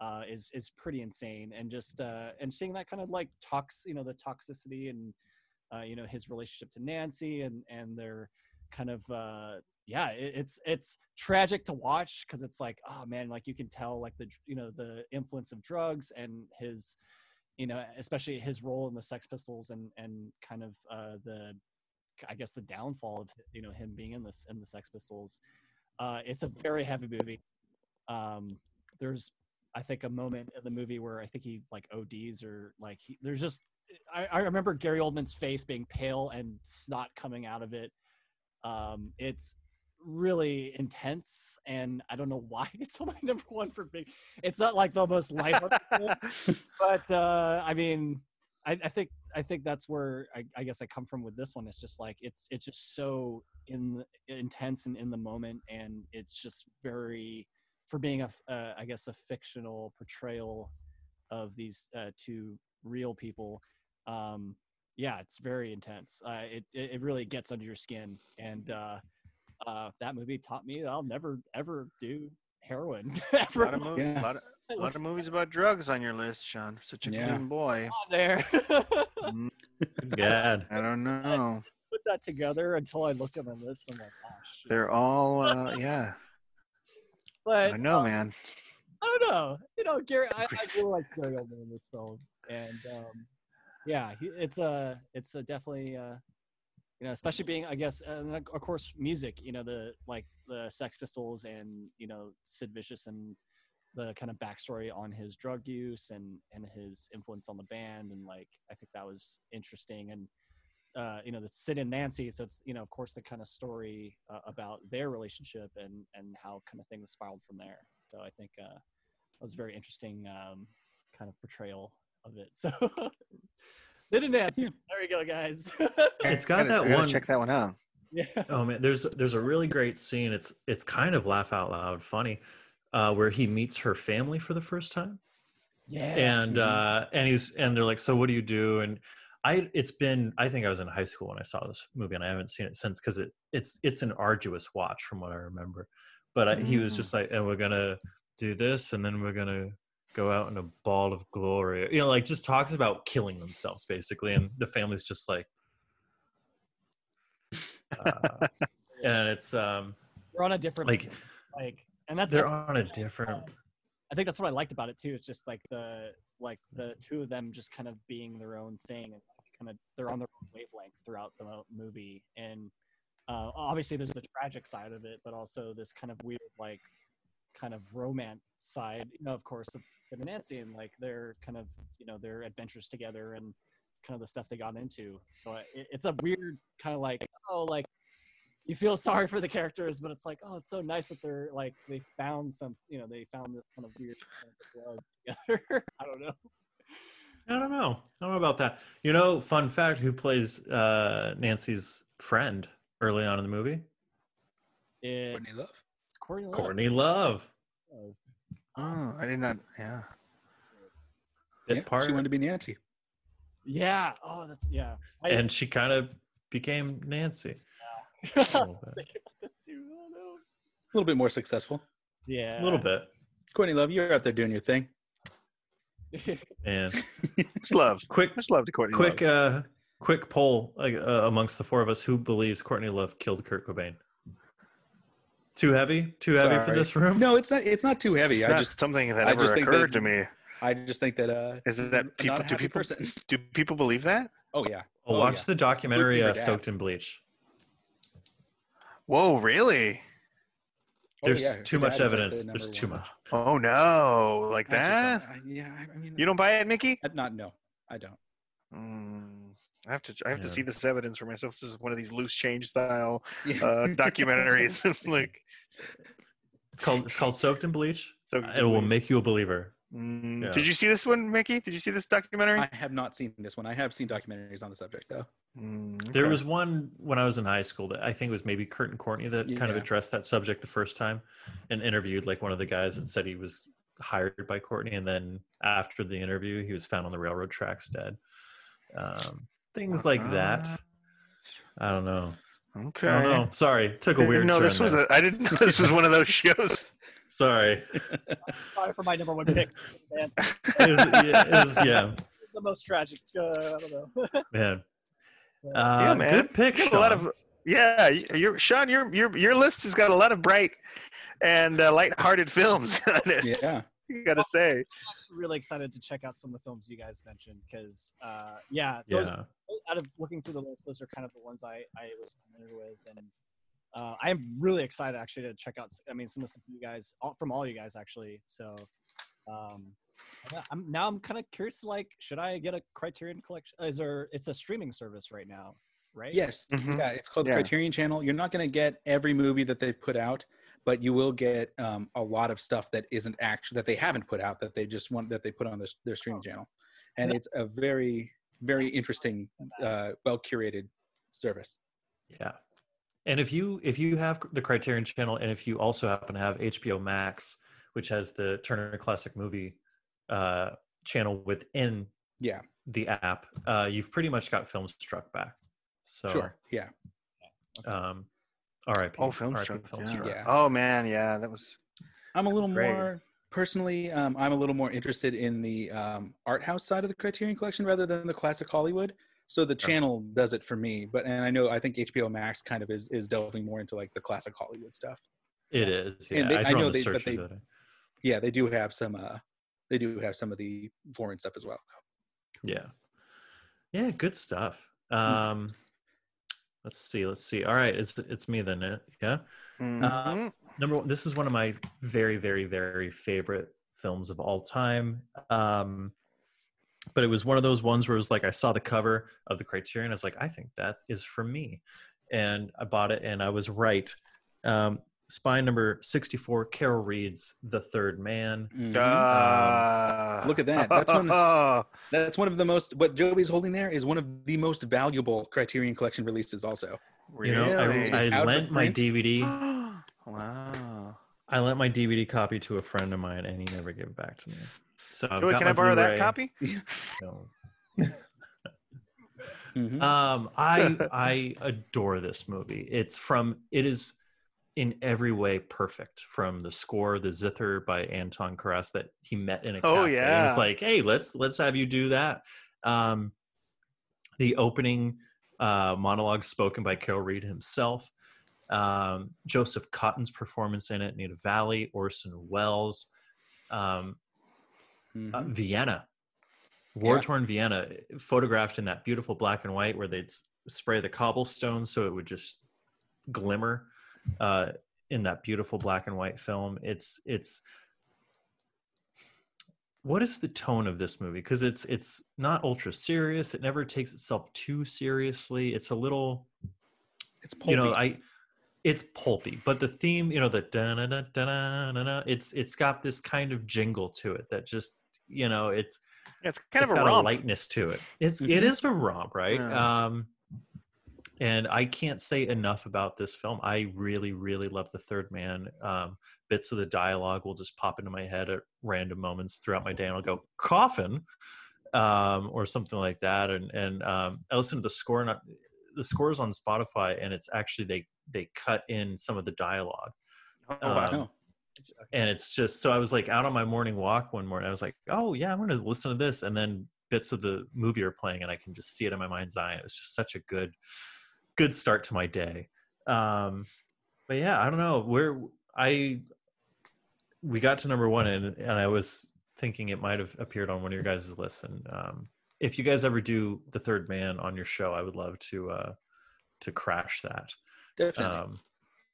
Uh, is is pretty insane, and just uh, and seeing that kind of like tox, you know, the toxicity and uh, you know his relationship to Nancy and and their kind of uh, yeah, it, it's it's tragic to watch because it's like, oh man, like you can tell like the you know the influence of drugs and his, you know, especially his role in the Sex Pistols and and kind of uh, the, I guess the downfall of you know him being in this in the Sex Pistols. Uh, it's a very heavy movie. Um, there's I think a moment in the movie where I think he like ODs or like he, there's just I, I remember Gary Oldman's face being pale and snot coming out of it. Um, it's really intense, and I don't know why it's my number one for big. It's not like the most lighthearted, but uh, I mean, I, I think I think that's where I, I guess I come from with this one. It's just like it's it's just so in intense and in the moment, and it's just very for being a uh, I guess a fictional portrayal of these uh, two real people. Um, yeah, it's very intense. Uh, it it really gets under your skin, and uh, uh, that movie taught me that I'll never ever do heroin a ever lot of, movie, Yeah. lot, of, lot of movies about drugs on your list sean such a Yeah. clean boy on there. Mm, God. i don't know Put that together until I looked at my list. I'm like, oh shit. they're all uh yeah but i know uh, man I don't know. You know, Gary. I, I really like Gary Oldman in this film, and um, yeah, he, it's a it's a definitely uh, you know, especially being I guess, and of course, music. You know, the like the Sex Pistols and you know Sid Vicious and the kind of backstory on his drug use and and his influence on the band, and like I think that was interesting and. uh, you know the Sid and Nancy. So it's you know of course the kind of story uh, about their relationship and and how kind of things spiraled from there. So I think uh, that was a very interesting um, kind of portrayal of it. So Sid and Nancy. Yeah. There we go, guys. It's got gotta- that gotta one- Check that one out. yeah. Oh man, there's there's a really great scene. It's it's kind of laugh out loud funny, uh, where he meets her family for the first time, Yeah. and Mhm. uh, and he's and they're like, so what do you do? And I it's been I think I was in high school when I saw this movie, and I haven't seen it since because it it's it's an arduous watch from what I remember. But I, he was Mm. just like, and we're gonna do this, and then we're gonna go out in a ball of glory. You know, like just talks about killing themselves basically, and the family's just like. Uh, and it's um They're on a different like like, and that's they're like, on a different I think that's what I liked about it too. It's just like the like the two of them just kind of being their own thing and kind of they're on their own wavelength throughout the movie. And uh, obviously, there's the tragic side of it, but also this kind of weird like kind of romance side. You know, of course, of Sid and Nancy and like their kind of you know their adventures together and kind of the stuff they got into. So it, it's a weird kind of like oh like you feel sorry for the characters, but it's like, oh, it's so nice that they're like they found some, you know, they found this kind of weird kind of love together. I don't know. I don't know. I don't know about that. You know, fun fact: who plays uh, Nancy's friend early on in the movie? It's Courtney Love. Courtney Love. Courtney Love. Oh, I did not. Yeah. Bit Yeah, part, she wanted to be Nancy. Yeah. Oh, that's yeah. I, and she kind of became Nancy. I was bit. thinking about that too. Oh, A little bit more successful. Yeah. A little bit. Courtney Love, you're out there doing your thing. And Much love. quick, Much love to Courtney. quick, Love. uh, quick poll uh, amongst the four of us: who believes Courtney Love killed Kurt Cobain? Too heavy? Too heavy for this room? No, it's not. It's not too heavy. It's I not just, something that I ever just think occurred that- to me. I just think that. uh Is it that people- do people- person. Do people believe that? Oh yeah. Oh, Oh, watch yeah. the documentary uh, "Soaked in Bleach." Whoa, really? Oh, There's yeah, too much is, like, the evidence. There's too one. much. Oh no, like I that? don't- I- yeah, I- I mean, You don't buy it, Mickey? Not no, I don't. Mm, I have to. I have to see this evidence for myself. This is one of these loose change style uh, documentaries. it's like It's called it's called "Soaked in Bleach." so. It will make you a believer. Mm, yeah. Did you see this one, Mickey? Did you see this documentary? I have not seen this one. I have seen documentaries on the subject though. Mm, There was one when I was in high school that I think it was maybe Kurt and Courtney that kind of addressed that subject the first time and interviewed like one of the guys that said he was hired by Courtney, and then after the interview, he was found on the railroad tracks dead. Um, things like that. I don't know. Okay. I don't know. Sorry, took a Didn't weird know this was there. a. I didn't know this was one of those shows. Sorry. Sorry for my number one pick. It was, yeah, it was- yeah, the most tragic. Uh, I don't know. man. Yeah, Uh, yeah, man. Good pick, You got a lot of. Yeah, y- your Sean, your your your list has got a lot of bright and uh, light-hearted films on it. Yeah. You gotta say. I'm actually really excited to check out some of the films you guys mentioned because, uh, yeah, those, Yeah. out of looking through the list, those are kind of the ones I, I was familiar with, and uh, I am really excited actually to check out. I mean, some of the you guys, all, from all you guys actually. So, um, I'm now I'm kind of curious. Like, should I get a Criterion collection? Is there? It's a streaming service right now, right? Yes. Mhm. Yeah. It's called the Yeah. Criterion Channel. You're not going to get every movie that they've put out, but you will get um, a lot of stuff that isn't actually that they haven't put out that they just want that they put on their, their streaming channel, and it's a very very interesting, uh, well curated service. Yeah. And if you if you have the Criterion channel and if you also happen to have HBO Max, which has the Turner Classic Movie uh, channel within Yeah. the app, uh, you've pretty much got FilmStruck back. So, Sure. Yeah. um, R.I.P. Oh, film R.I.P. struck. Yeah. Yeah. Oh man, yeah, that was. I'm a little Great. more personally. Um, I'm a little more interested in the um, art house side of the Criterion Collection rather than the classic Hollywood. So the channel does it for me. But and I know I think HBO Max kind of is is delving more into like the classic Hollywood stuff. It is. Yeah. And they- I I know the they- but they- Yeah, they do have some. Uh, they do have some of the foreign stuff as well. Yeah. Yeah, good stuff. Hmm. Um, let's see. Let's see. All right, it's it's me then. eh? Yeah. Mhm. number one this is one of my very very very favorite films of all time um but it was one of those ones where it was like I saw the cover of the Criterion. I was like, I think that is for me, and I bought it, and I was right. Um, spine number sixty-four. Carol Reed's The Third Man. Mhm. Ah. Look at that. That's one- That's one of the most. What Joey's holding there is one of the most valuable Criterion Collection releases. Also, You know, I, I lent my. DVD. wow. I lent my DVD copy to a friend of mine, and he never gave it back to me. So I've Joey, got can my I borrow that Blu-ray. copy? No. Mhm. Um, I I adore this movie. It's from it is in every way perfect. From the score, the zither by Anton Karas that he met in a Oh, cafe. yeah. It's like, hey, let's let's have you do that. Um, the opening uh, monologue spoken by Carol Reed himself. Um, Joseph Cotten's performance in it, Alida Valli, Orson Welles, um, Mhm. uh, Vienna, war torn Vienna, photographed in that beautiful black and white where they'd spray the cobblestones so it would just glimmer uh, in that beautiful black and white film. It's it's what is the tone of this movie? Because it's it's not ultra serious. It never takes itself too seriously. It's a little it's pulpy. you know i it's pulpy but the theme you know the da da da da da da it's it's got this kind of jingle to it that just you know it's Yeah, it's kind it's of a got romp. a lightness to it it's it Mhm. is a romp right Yeah. um and i can't say enough about this film i really really love the third man um bits of the dialogue will just pop into my head at random moments throughout my day and i'll go coffin um or something like that and and um i listen to the score and I, the scores on spotify and it's actually they they cut in some of the dialogue Oh, wow. um, Oh. and it's just so I was like out on my morning walk one morning. I was like, oh yeah, I'm gonna listen to this, and then bits of the movie are playing, and I can just see it in my mind's eye. It was just such a good, good start to my day. Um, but yeah, I don't know where I we got to number one, and and I was thinking it might have appeared on one of your guys' lists. And um, if you guys ever do the Third Man on your show, I would love to uh, to crash that. Definitely. Um,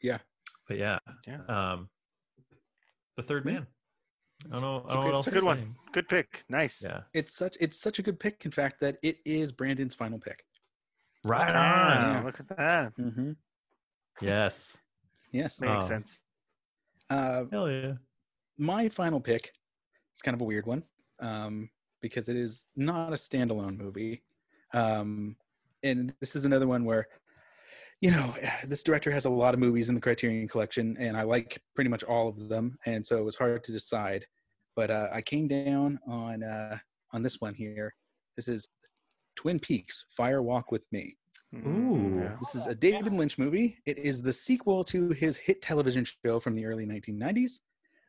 Yeah. But yeah. Yeah. Um, the third man. I don't know. I It's a don't know good- what else it's a to good one. say. Good pick. Nice. Yeah. it's such it's such a good pick. In fact, that it is Brandon's final pick. Right on. Wow, Yeah. Look at that. Mm-hmm. Yes. Yes. Makes Oh. sense. Uh, Hell yeah. my final pick is kind of a weird one um, because it is not a standalone movie. Um, and this is another one where, you know, this director has a lot of movies in the Criterion Collection, and I like pretty much all of them, and so it was hard to decide. But uh, I came down on uh, on this one here. This is Twin Peaks: Fire Walk with Me. Mm, Ooh. This is a David Lynch movie. It is the sequel to his hit television show from the early 1990s.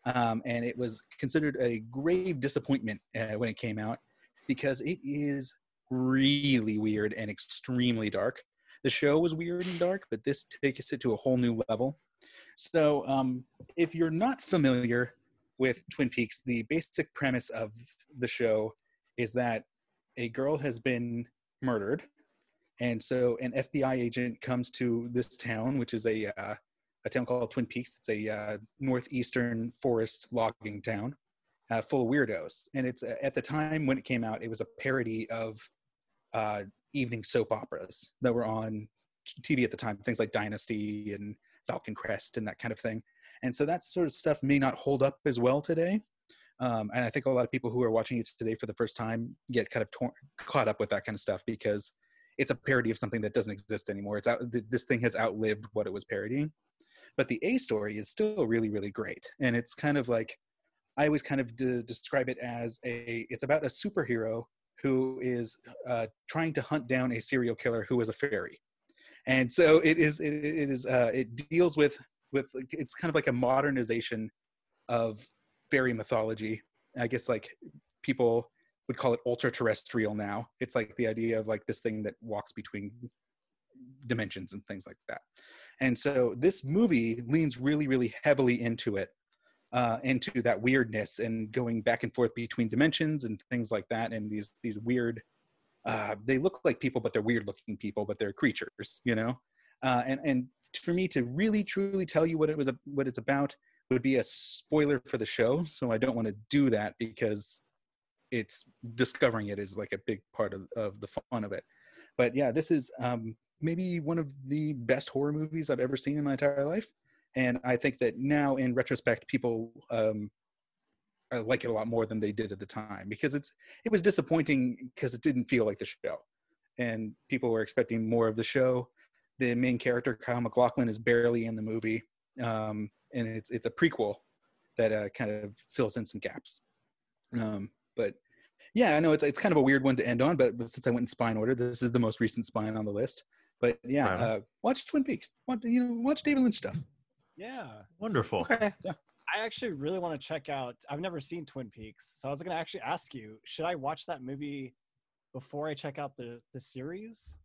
Um, and it was considered a grave disappointment uh, when it came out because it is really weird and extremely dark. The show was weird and dark, but this takes it to a whole new level. So, um, if you're not familiar with Twin Peaks, the basic premise of the show is that a girl has been murdered and so an FBI agent comes to this town, which is a uh, a town called Twin Peaks. It's a uh, northeastern forest logging town, uh, full of weirdos. And it's uh, at the time when it came out, it was a parody of uh, evening soap operas that were on TV at the time, things like Dynasty and Falcon Crest and that kind of thing. And so that sort of stuff may not hold up as well today. Um, and I think a lot of people who are watching it today for the first time get kind of torn, caught up with that kind of stuff because it's a parody of something that doesn't exist anymore. It's out. th- This thing has outlived what it was parodying. But the A story is still really, really great, and it's kind of like I always kind of de- describe it as a. It's about a superhero who is uh, trying to hunt down a serial killer who is a fairy, and so it is. It, it is. Uh, it deals with with. It's kind of like a modernization of fairy mythology. I guess like people would call it ultra terrestrial now. It's like the idea of like this thing that walks between dimensions and things like that. And so this movie leans really, really heavily into it, uh, into that weirdness and going back and forth between dimensions and things like that. And these these weird, uh, they look like people, but they're weird looking people, but they're creatures, you know. Uh, and and for me to really truly tell you what it was, what it's about, would be a spoiler for the show. So I don't want to do that because it's discovering it is like a big part of, of the fun of it. But yeah, this is um, maybe one of the best horror movies I've ever seen in my entire life. And I think that now, in retrospect, people um, uh, like it a lot more than they did at the time because it's it was disappointing because it didn't feel like the show, and people were expecting more of the show. The main character Kyle MacLachlan is barely in the movie, um, and it's it's a prequel that uh, kind of fills in some gaps. Um, but yeah, I know it's it's kind of a weird one to end on, but, but since I went in spine order, this is the most recent spine on the list. But yeah, Right uh, watch Twin Peaks. Watch, you know, watch David Lynch stuff. Yeah. Wonderful. Okay. Yeah. I actually really want to check out. I've never seen Twin Peaks, so I was going to actually ask you: Should I watch that movie before I check out the the series?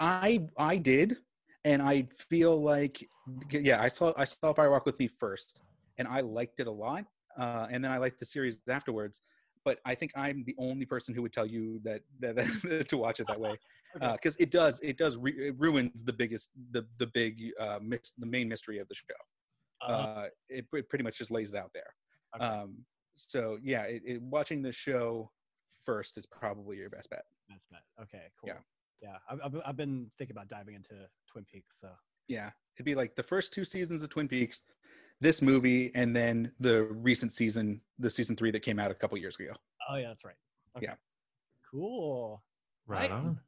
I I did, and I feel like yeah, I saw I saw Fire Walk with Me first, and I liked it a lot, uh, and then I liked the series afterwards. But I think I'm the only person who would tell you that, that, that to watch it that way, Okay. because it does it does re- it ruins the biggest the the big uh, mys- the main mystery of the show. Uh, Uh, it, it pretty much just lays it out there. okay. Um, so yeah, it, it, watching the show first is probably your best bet. That's bet. Okay, cool. yeah. Yeah, I've, I've, I've been thinking about diving into Twin Peaks. So Yeah, it'd be like the first two seasons of Twin Peaks, this movie, and then the recent season, the season three that came out a couple years ago. Oh yeah, that's right. Okay. Yeah. Cool. Right Nice. on.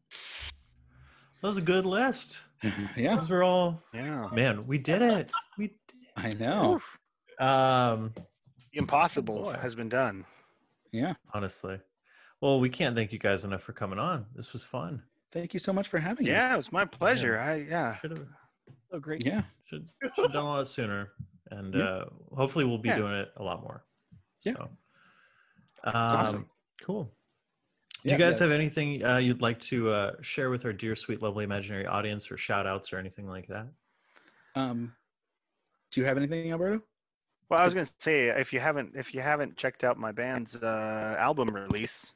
That was a good list. yeah, Those were all Yeah. man, we did it. We did. I know. Oof. um Impossible Boy. has been done. Yeah, honestly. Well, we can't thank you guys enough for coming on. This was fun. Thank you so much for having us. Yeah, it was my pleasure. I yeah. Should have So great. Yeah, should should have done a lot sooner. And Yeah. uh hopefully we'll be Yeah. doing it a lot more. Yeah. So um Awesome. cool. Do Yeah, you guys yeah. have anything uh, you'd like to uh, share with our dear, sweet, lovely imaginary audience, or shout outs, or anything like that? Um, do you have anything, Alberto? Well, I was gonna say if you haven't if you haven't checked out my band's uh, album release,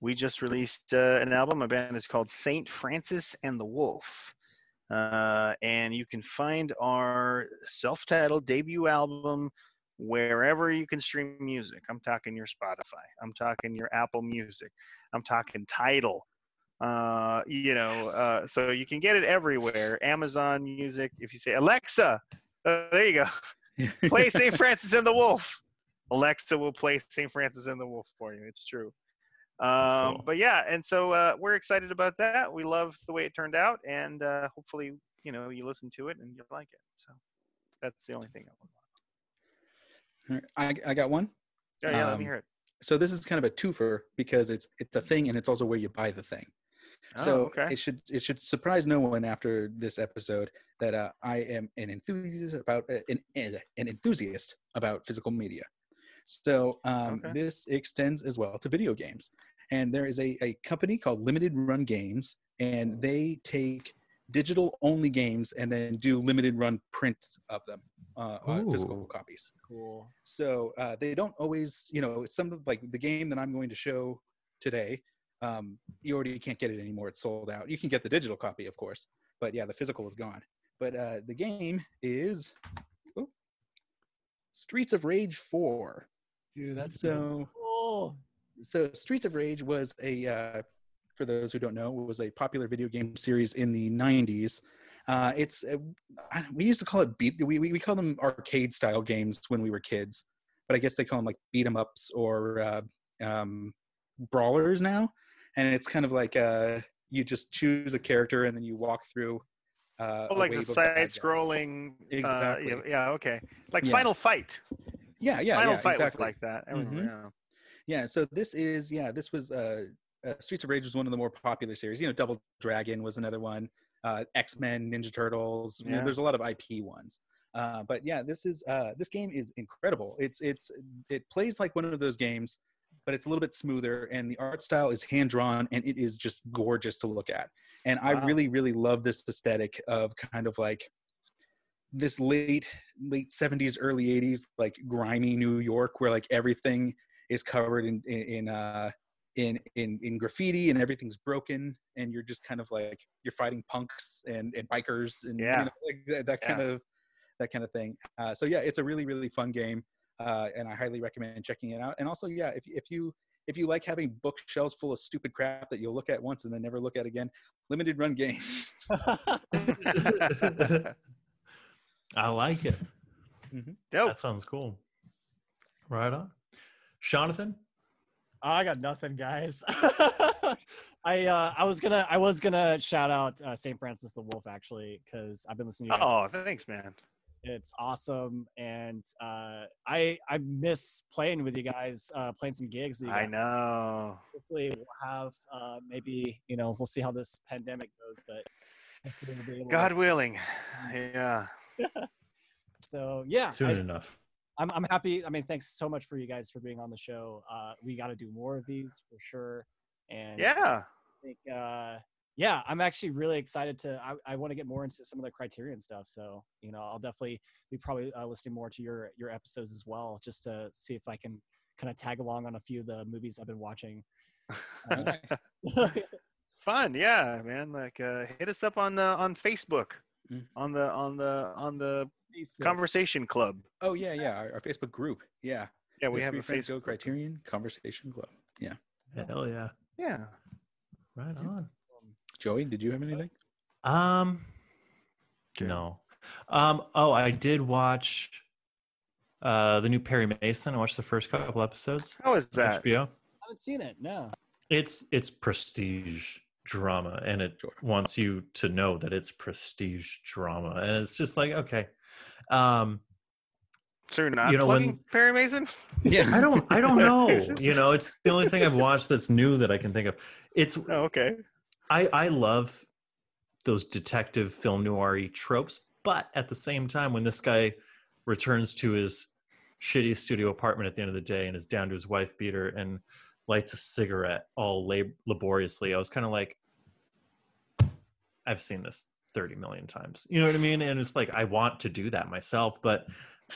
we just released uh, an album. My band is called Saint Francis and the Wolf, uh, and you can find our self-titled debut album wherever you can stream music. I'm talking your Spotify. I'm talking your Apple Music. I'm talking Tidal. Uh, you know, uh, so you can get it everywhere. Amazon Music. If you say Alexa, uh, there you go play St. Francis and the Wolf. Alexa will play St. Francis and the Wolf for you. It's true. Um, cool. But yeah, and so uh, we're excited about that. We love the way it turned out, and uh, hopefully, you know, you listen to it and you like it. So that's the only thing I want. I, I got one. Yeah, yeah. let me Um, hear it. So this is kind of a twofer because it's it's a thing and it's also where you buy the thing. Oh, so okay. it should it should surprise no one after this episode that uh, I am an enthusiast about uh, an an enthusiast about physical media. So um, Okay. this extends as well to video games, and there is a, a company called Limited Run Games, and they take digital only games and then do limited run prints of them, uh, uh, physical Ooh. copies. Cool. So uh, they don't always, you know, some of like the game that I'm going to show today. Um, you already can't get it anymore; it's sold out. You can get the digital copy, of course, but yeah, the physical is gone. But uh, the game is oh, Streets of Rage Four. Dude, that's So cool. So Streets of Rage was a uh, for those who don't know was a popular video game series in the 90s. Uh, it's uh, we used to call it beat we, we we call them arcade style games when we were kids, but I guess they call them like beat 'em ups or uh, um, brawlers now. And it's kind of like uh, you just choose a character and then you walk through. Uh, Oh, like the wave of bad guys. side-scrolling. Uh, Exactly. yeah, yeah. Okay. Like Yeah. Final Fight. Yeah, yeah, Final yeah, Fight exactly. was like that. Mhm. yeah. Yeah, so this is yeah, this was uh, uh Streets of Rage was one of the more popular series. You know, Double Dragon was another one. Uh, X Men, Ninja Turtles. You know, there's a lot of IP ones. Uh, but yeah, this is uh, this game is incredible. It's it's it plays like one of those games, but it's a little bit smoother, and the art style is hand drawn, and it is just gorgeous to look at. And I really really love this aesthetic of kind of like this late late 70s early 80s like grimy new york where like everything is covered in in, in uh in, in in graffiti and everything's broken and you're just kind of like you're fighting punks and and bikers and Yeah. you know, like that, that kind of that kind of thing uh, so yeah it's a really really fun game uh, and i highly recommend checking it out and also yeah if, if you if you like having bookshelves full of stupid crap that you'll look at once and then never look at again, limited run games. I like it. Dope. That sounds cool. Right on. Jonathan? I got nothing, guys. I uh, I was gonna I was gonna shout out uh, St. Francis the Wolf actually because I've been listening to you guys. Oh, thanks, man. It's awesome, and uh, I I miss playing with you guys, uh, playing some gigs. I know. Hopefully, we'll have uh, maybe you know we'll see how this pandemic goes, but we'll be to- God willing. Yeah. So yeah, Soon I, enough. I'm I'm happy. I mean, thanks so much for you guys for being on the show. Uh, we got to do more of these for sure. And Yeah. I think uh, yeah, I'm actually really excited to. I, I want to get more into some of the Criterion stuff. So you know, I'll definitely be probably uh, listening more to your your episodes as well, just to see if I can kind of tag along on a few of the movies I've been watching. Uh, Fun. Yeah, man. Like uh hit us up on the on Facebook. Mm. On the on the on the Facebook. conversation club. Oh yeah, yeah. Our, our Facebook group. Yeah. Yeah, we The have a Friends Go Facebook. Criterion Conversation Club. Yeah. Hell yeah. Yeah. Right on. Joey, did you have anything? Um, Okay. no. Um, oh, I did watch uh the new Perry Mason. I watched the first couple episodes. How is on that? HBO. I haven't seen it. No. It's it's prestige drama, and it Sure. wants you to know that it's prestige drama, and it's just like okay. Um, So you're not You know, plugging when- Perry Mason? Yeah. I don't I don't know. you know, it's the only thing I've watched that's new that I can think of. It's Oh, okay. I I love those detective film noir tropes, but at the same time, when this guy returns to his shitty studio apartment at the end of the day and is down to his wife beater and lights a cigarette all lab- laboriously, I was kind of like, I've seen this 30 million times. You know what I mean? And it's like I want to do that myself, but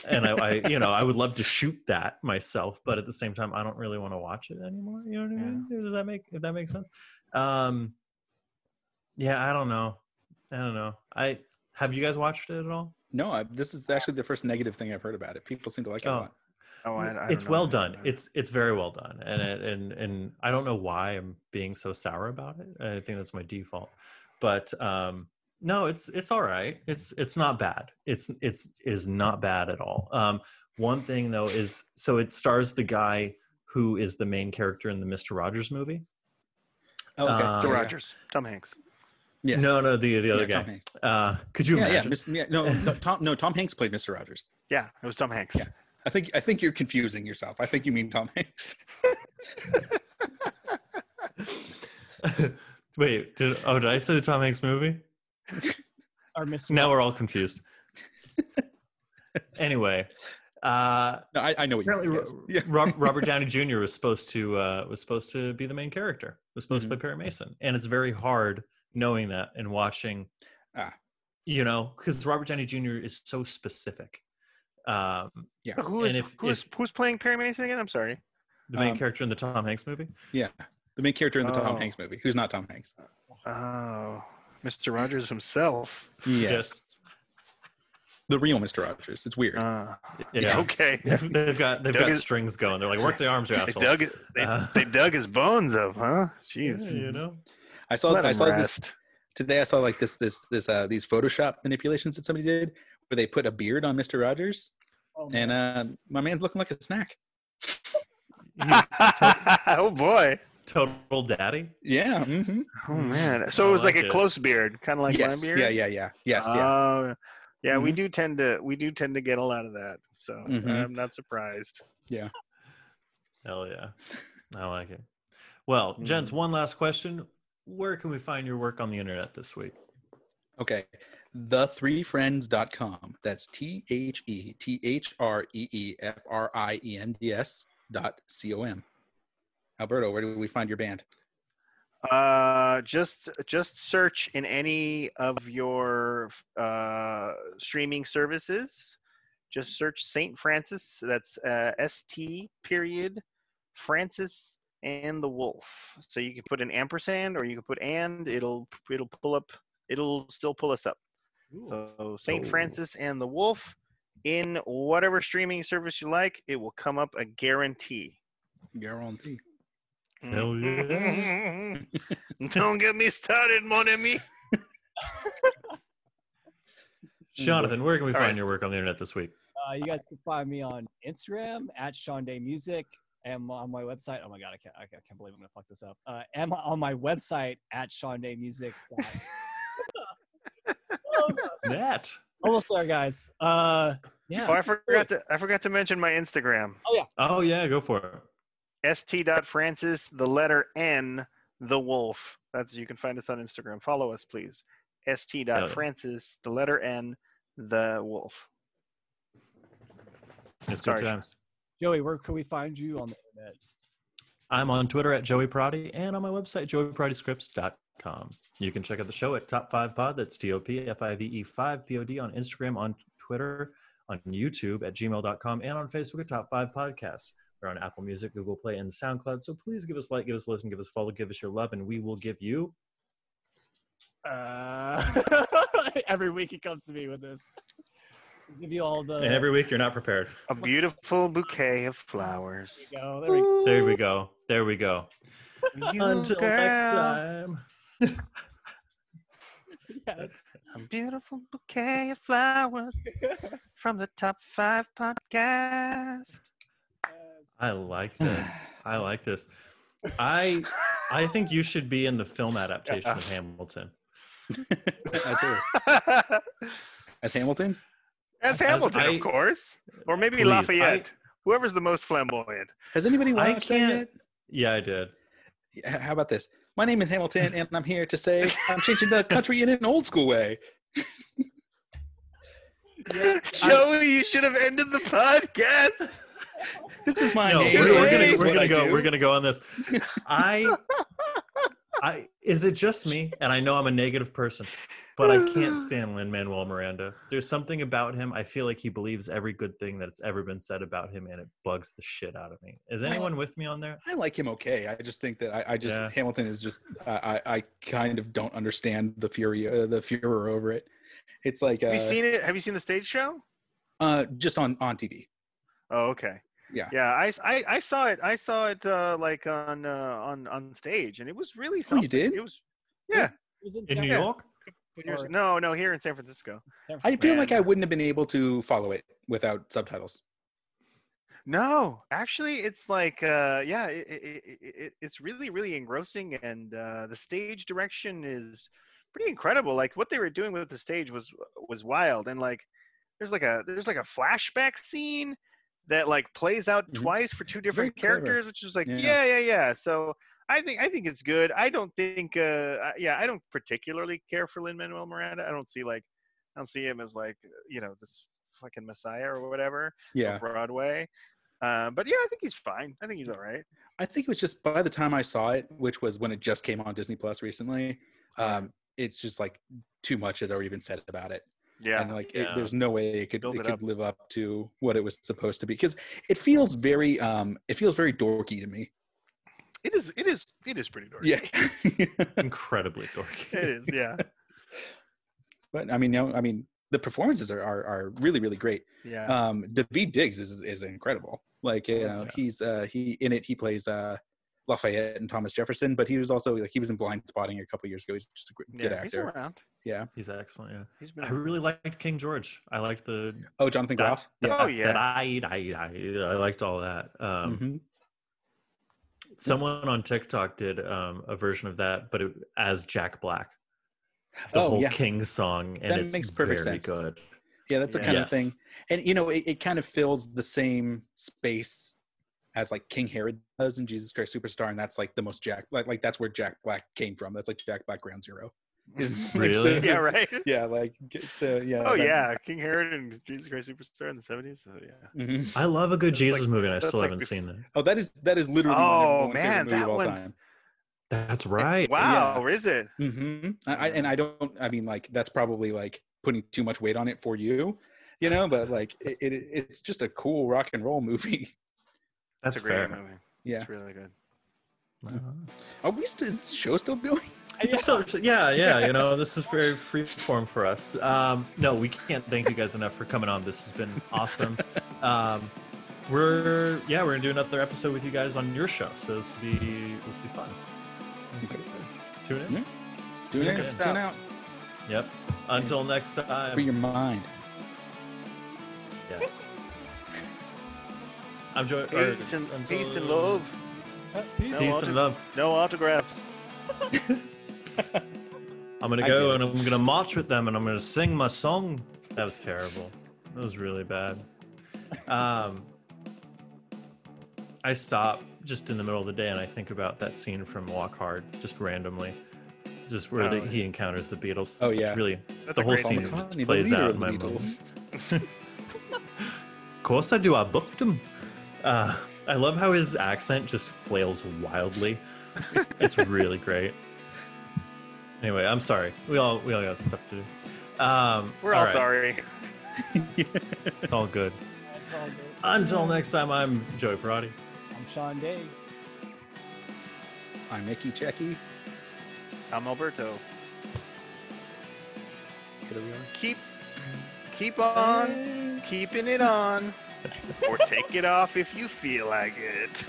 and I, I you know I would love to shoot that myself, but at the same time, I don't really want to watch it anymore. You know what I mean? Does that make if that makes sense? Um, yeah, I don't know. I don't know. I have you guys watched it at all? No, I, this is actually the first negative thing I've heard about it. People seem to like it a Oh. lot. Oh, I, I don't it's know well done. It's it's very well done, and it, and and I don't know why I'm being so sour about it. I think that's my default, but um, no, it's it's all right. It's it's not bad. It's it's it is not bad at all. Um, one thing though is so it stars the guy who is the main character in the Mister Rogers movie. Oh, okay. Phil Yeah, yeah. Rogers, Tom Hanks. Yes. No, no, the the other Yeah, Tom guy. Hanks. Uh, could you yeah, yeah, imagine? Mis- yeah. No, no, Tom. No, Tom Hanks played Mr. Rogers. Yeah, it was Tom Hanks. Yeah. I think I think you're confusing yourself. I think you mean Tom Hanks. Wait, did oh did I say the Tom Hanks movie? Or Mr. Now we're all confused. anyway, uh, No, I, I know what you apparently mean. Ro- yes. Yeah. Robert Downey Jr. was supposed to uh, was supposed to be the main character. Was supposed Mhm. to play Perry Mason, and it's very hard knowing that and watching. Ah. You know, because Robert Downey Jr. is so specific. Um, Yeah. Who is And if- who's if- who's playing Perry Mason again? I'm sorry. the main Um, character in the Tom Hanks movie. Yeah. The main character in the Tom Oh. Hanks movie, who's not Tom Hanks. Oh, Mr. Rogers himself. Yes. The real Mr. Rogers. It's weird. Uh, Yeah. Okay. They've, they've got they've Doug got is- strings going. They're like, work the arms, you They dug it. They, Uh, they dug his bones up, huh? Yeah, Jeez. you know. I saw Let I him saw this rest. today. I saw like this this this uh these Photoshop manipulations that somebody did where they put a beard on Mr. Rogers Oh, and uh my man's looking like a snack. Oh boy. total daddy. Yeah. Mm-hmm. Oh man. So it was like, like a it. close beard, kind of like yes. my beard. Yeah, yeah, yeah. Yes, yeah. Oh, yeah. We Mhm. do tend to we do tend to get a lot of that. So Mhm. I'm not surprised. Yeah. Hell yeah. I like it. Well, gents, one last question. Where can we find your work on the internet this week? Okay. The3friends.com. That's T H E T H R E E F R I E N D S dot C O M. Alberto, where do we find your band? Uh, just just search in any of your uh, streaming services. Just search Saint Francis. That's uh, S T period Francis and the Wolf. So you can put an ampersand or you can put and. It'll it'll pull up. It'll still pull us up. So Saint Oh. Francis and the Wolf in whatever streaming service you like. It will come up a guarantee. Guarantee. Hell yeah. Don't get me started, mon ami. Jonathan, where can we All find right. your work on the internet this week? Uh, you guys can find me on Instagram at Sean Day Music. And on my website, oh my god, I can't, I can't believe I'm gonna fuck this up. Uh, am on my website at Sean Day Music. That. Almost there, guys. Uh, yeah. Oh, I forgot to I forgot to mention my Instagram. Oh yeah, Oh yeah, go for it. st.francis, the letter N, the wolf. That's you can find us on Instagram. Follow us, please. St. st.francis, the letter N, the wolf. It's Sorry, good times. Joey, where can we find you on the internet? I'm on Twitter at Joey Prati and on my website, joeypratiscripts.com. You can check out the show at Top 5 Pod. That's T O P F I V E 5 P O D on Instagram, on Twitter, on YouTube at gmail.com, and on Facebook at Top 5 Podcasts. We're on Apple Music, Google Play, and SoundCloud. So please give us like, give us a listen, give us a follow, give us your love, and we will give you. Uh, every week he comes to me with this. I'll give you all the. And every week you're not prepared. A beautiful bouquet of flowers. There you go. There we go. There we go. There we go. You, Until girl, next time. Yes. A beautiful bouquet of flowers from the top five podcast. I like this. I like this. I I think you should be in the film adaptation of Hamilton. as, who? as Hamilton. As As Hamilton, I- of course. Or maybe Please, Lafayette. Whoever's the most flamboyant. Has anybody I watched that can't- yet? Yeah, I did. H- How about this? My name is Hamilton, and I'm here to say I'm changing the country in an old school way. Joey, you should have ended the podcast. This is my No, name. we're, we're gonna we're gonna go do. we're gonna go on this. I I is it just me? And I know I'm a negative person, but I can't stand Lin Manuel Miranda. There's something about him. I feel like he believes every good thing that's ever been said about him, and it bugs the shit out of me. Is anyone with me on there? I like him okay. I just think that I, I just Yeah. Hamilton is just I, I I kind of don't understand the fury uh, the furor over it. It's like uh, Have you seen it? Have you seen the stage show? uh just on on TV. Oh, okay. Yeah. Yeah, I, I, I saw it. I saw it uh, like on uh, on on stage, and it was really Oh, you did? It was. Yeah. It was In San New Yeah. York? Years- Or- No, no, here in San Francisco. San I Francisco. feel like I wouldn't have been able to follow it without subtitles. No, actually, it's like, uh, yeah, it, it, it, it, it's really, really engrossing, and uh, the stage direction is pretty incredible. Like what they were doing with the stage was was wild, and like there's like a there's like a flashback scene that like plays out Mhm. twice for two different clever. characters, which is like, Yeah. yeah, yeah, yeah. So I think I think it's good. I don't think, uh, yeah, I don't particularly care for Lin Manuel Miranda. I don't see like, I don't see him as like, you know, this fucking messiah or whatever Yeah. Broadway. Uh, but yeah, I think he's fine. I think he's all right. I think it was just by the time I saw it, which was when it just came on Disney Plus recently, um, it's just like too much had already been said about it. Yeah. and like it, there's no way it could Build it it could up. live up to what it was supposed to be because it feels very um it feels very dorky to me it is. It is. It is pretty dorky. yeah Incredibly dorky. it is. Yeah. but i mean you know i mean the performances are are, are really really great Yeah. um Daveed Diggs is is incredible like you know Yeah. he's uh he in it he plays uh lafayette and thomas jefferson but he was also like he was in Blindspotting a couple years ago he's just a gr- good yeah. He's actor around. He's excellent. Yeah, He's been. I really liked King George. I liked the oh jonathan that, groff that, Oh, yeah. that I, I, I, I liked all that. Um, Mhm. Someone on TikTok did um, a version of that, but it, as Jack Black, the Oh, whole yeah. King song, and That it's makes perfect very sense. good. Yeah, that's the Yeah. kind Yes. of thing. And you know, it, it kind of fills the same space as like King Herod does in Jesus Christ Superstar, and that's like the most Jack like like that's where Jack Black came from. That's like Jack Black Ground Zero. Is- like, Really? yeah. Right. yeah, like so yeah. Oh that- yeah, King Herod and Jesus Christ Superstar in the seventies. So yeah. mhm. I love a good That's Jesus like- movie, and I still like haven't the- seen that. Oh, that is that is literally. my number Oh, one favorite man, that of all one's- time. That's right. Wow. Is it? Mm-hmm. I, I, and I don't. I mean, like that's probably like putting too much weight on it for you, you know. But like it, it it's just a cool rock and roll movie. That's it's a great fair. movie. Yeah. It's really good. Uh-huh. Are we still? Is the show still going? It's still- yeah, yeah, you know, this is very free form for us. Um, no, we can't thank you guys enough for coming on. This has been awesome. Um, we're yeah we're gonna do another episode with you guys on your show. So this will be this will be fun. Okay. Tune in. Yeah. Tune in. Check us Tune out. out Yep. Until next for time. your mind. Yes. I'm Joy. or- Peace and until- peace and love. Peace. No Peace auto- and love. No autographs. I'm gonna I go and I'm gonna march with them and I'm gonna sing my song. That was terrible. That was really bad. Um, I stop just in the middle of the day and I think about that scene from Walk Hard, just randomly, just where Oh, the, yeah. he encounters the Beatles. Oh, It's yeah. really. That's The whole scene scene. just McCartney, the plays out in my Beatles. Of course I do. I booked him. Uh, I love how his accent just flails wildly. it's really great. Anyway, I'm sorry. We all we all got stuff to do. Um, We're all right. sorry. It's all good. That's all good. Until next time, I'm Joey Parati. I'm Sean Day. I'm Mickey Checky. I'm Alberto. Here we are. Keep keep on keeping it on. or take it off if you feel like it.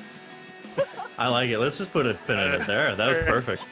I like it. Let's just put a pin in it there. That was perfect.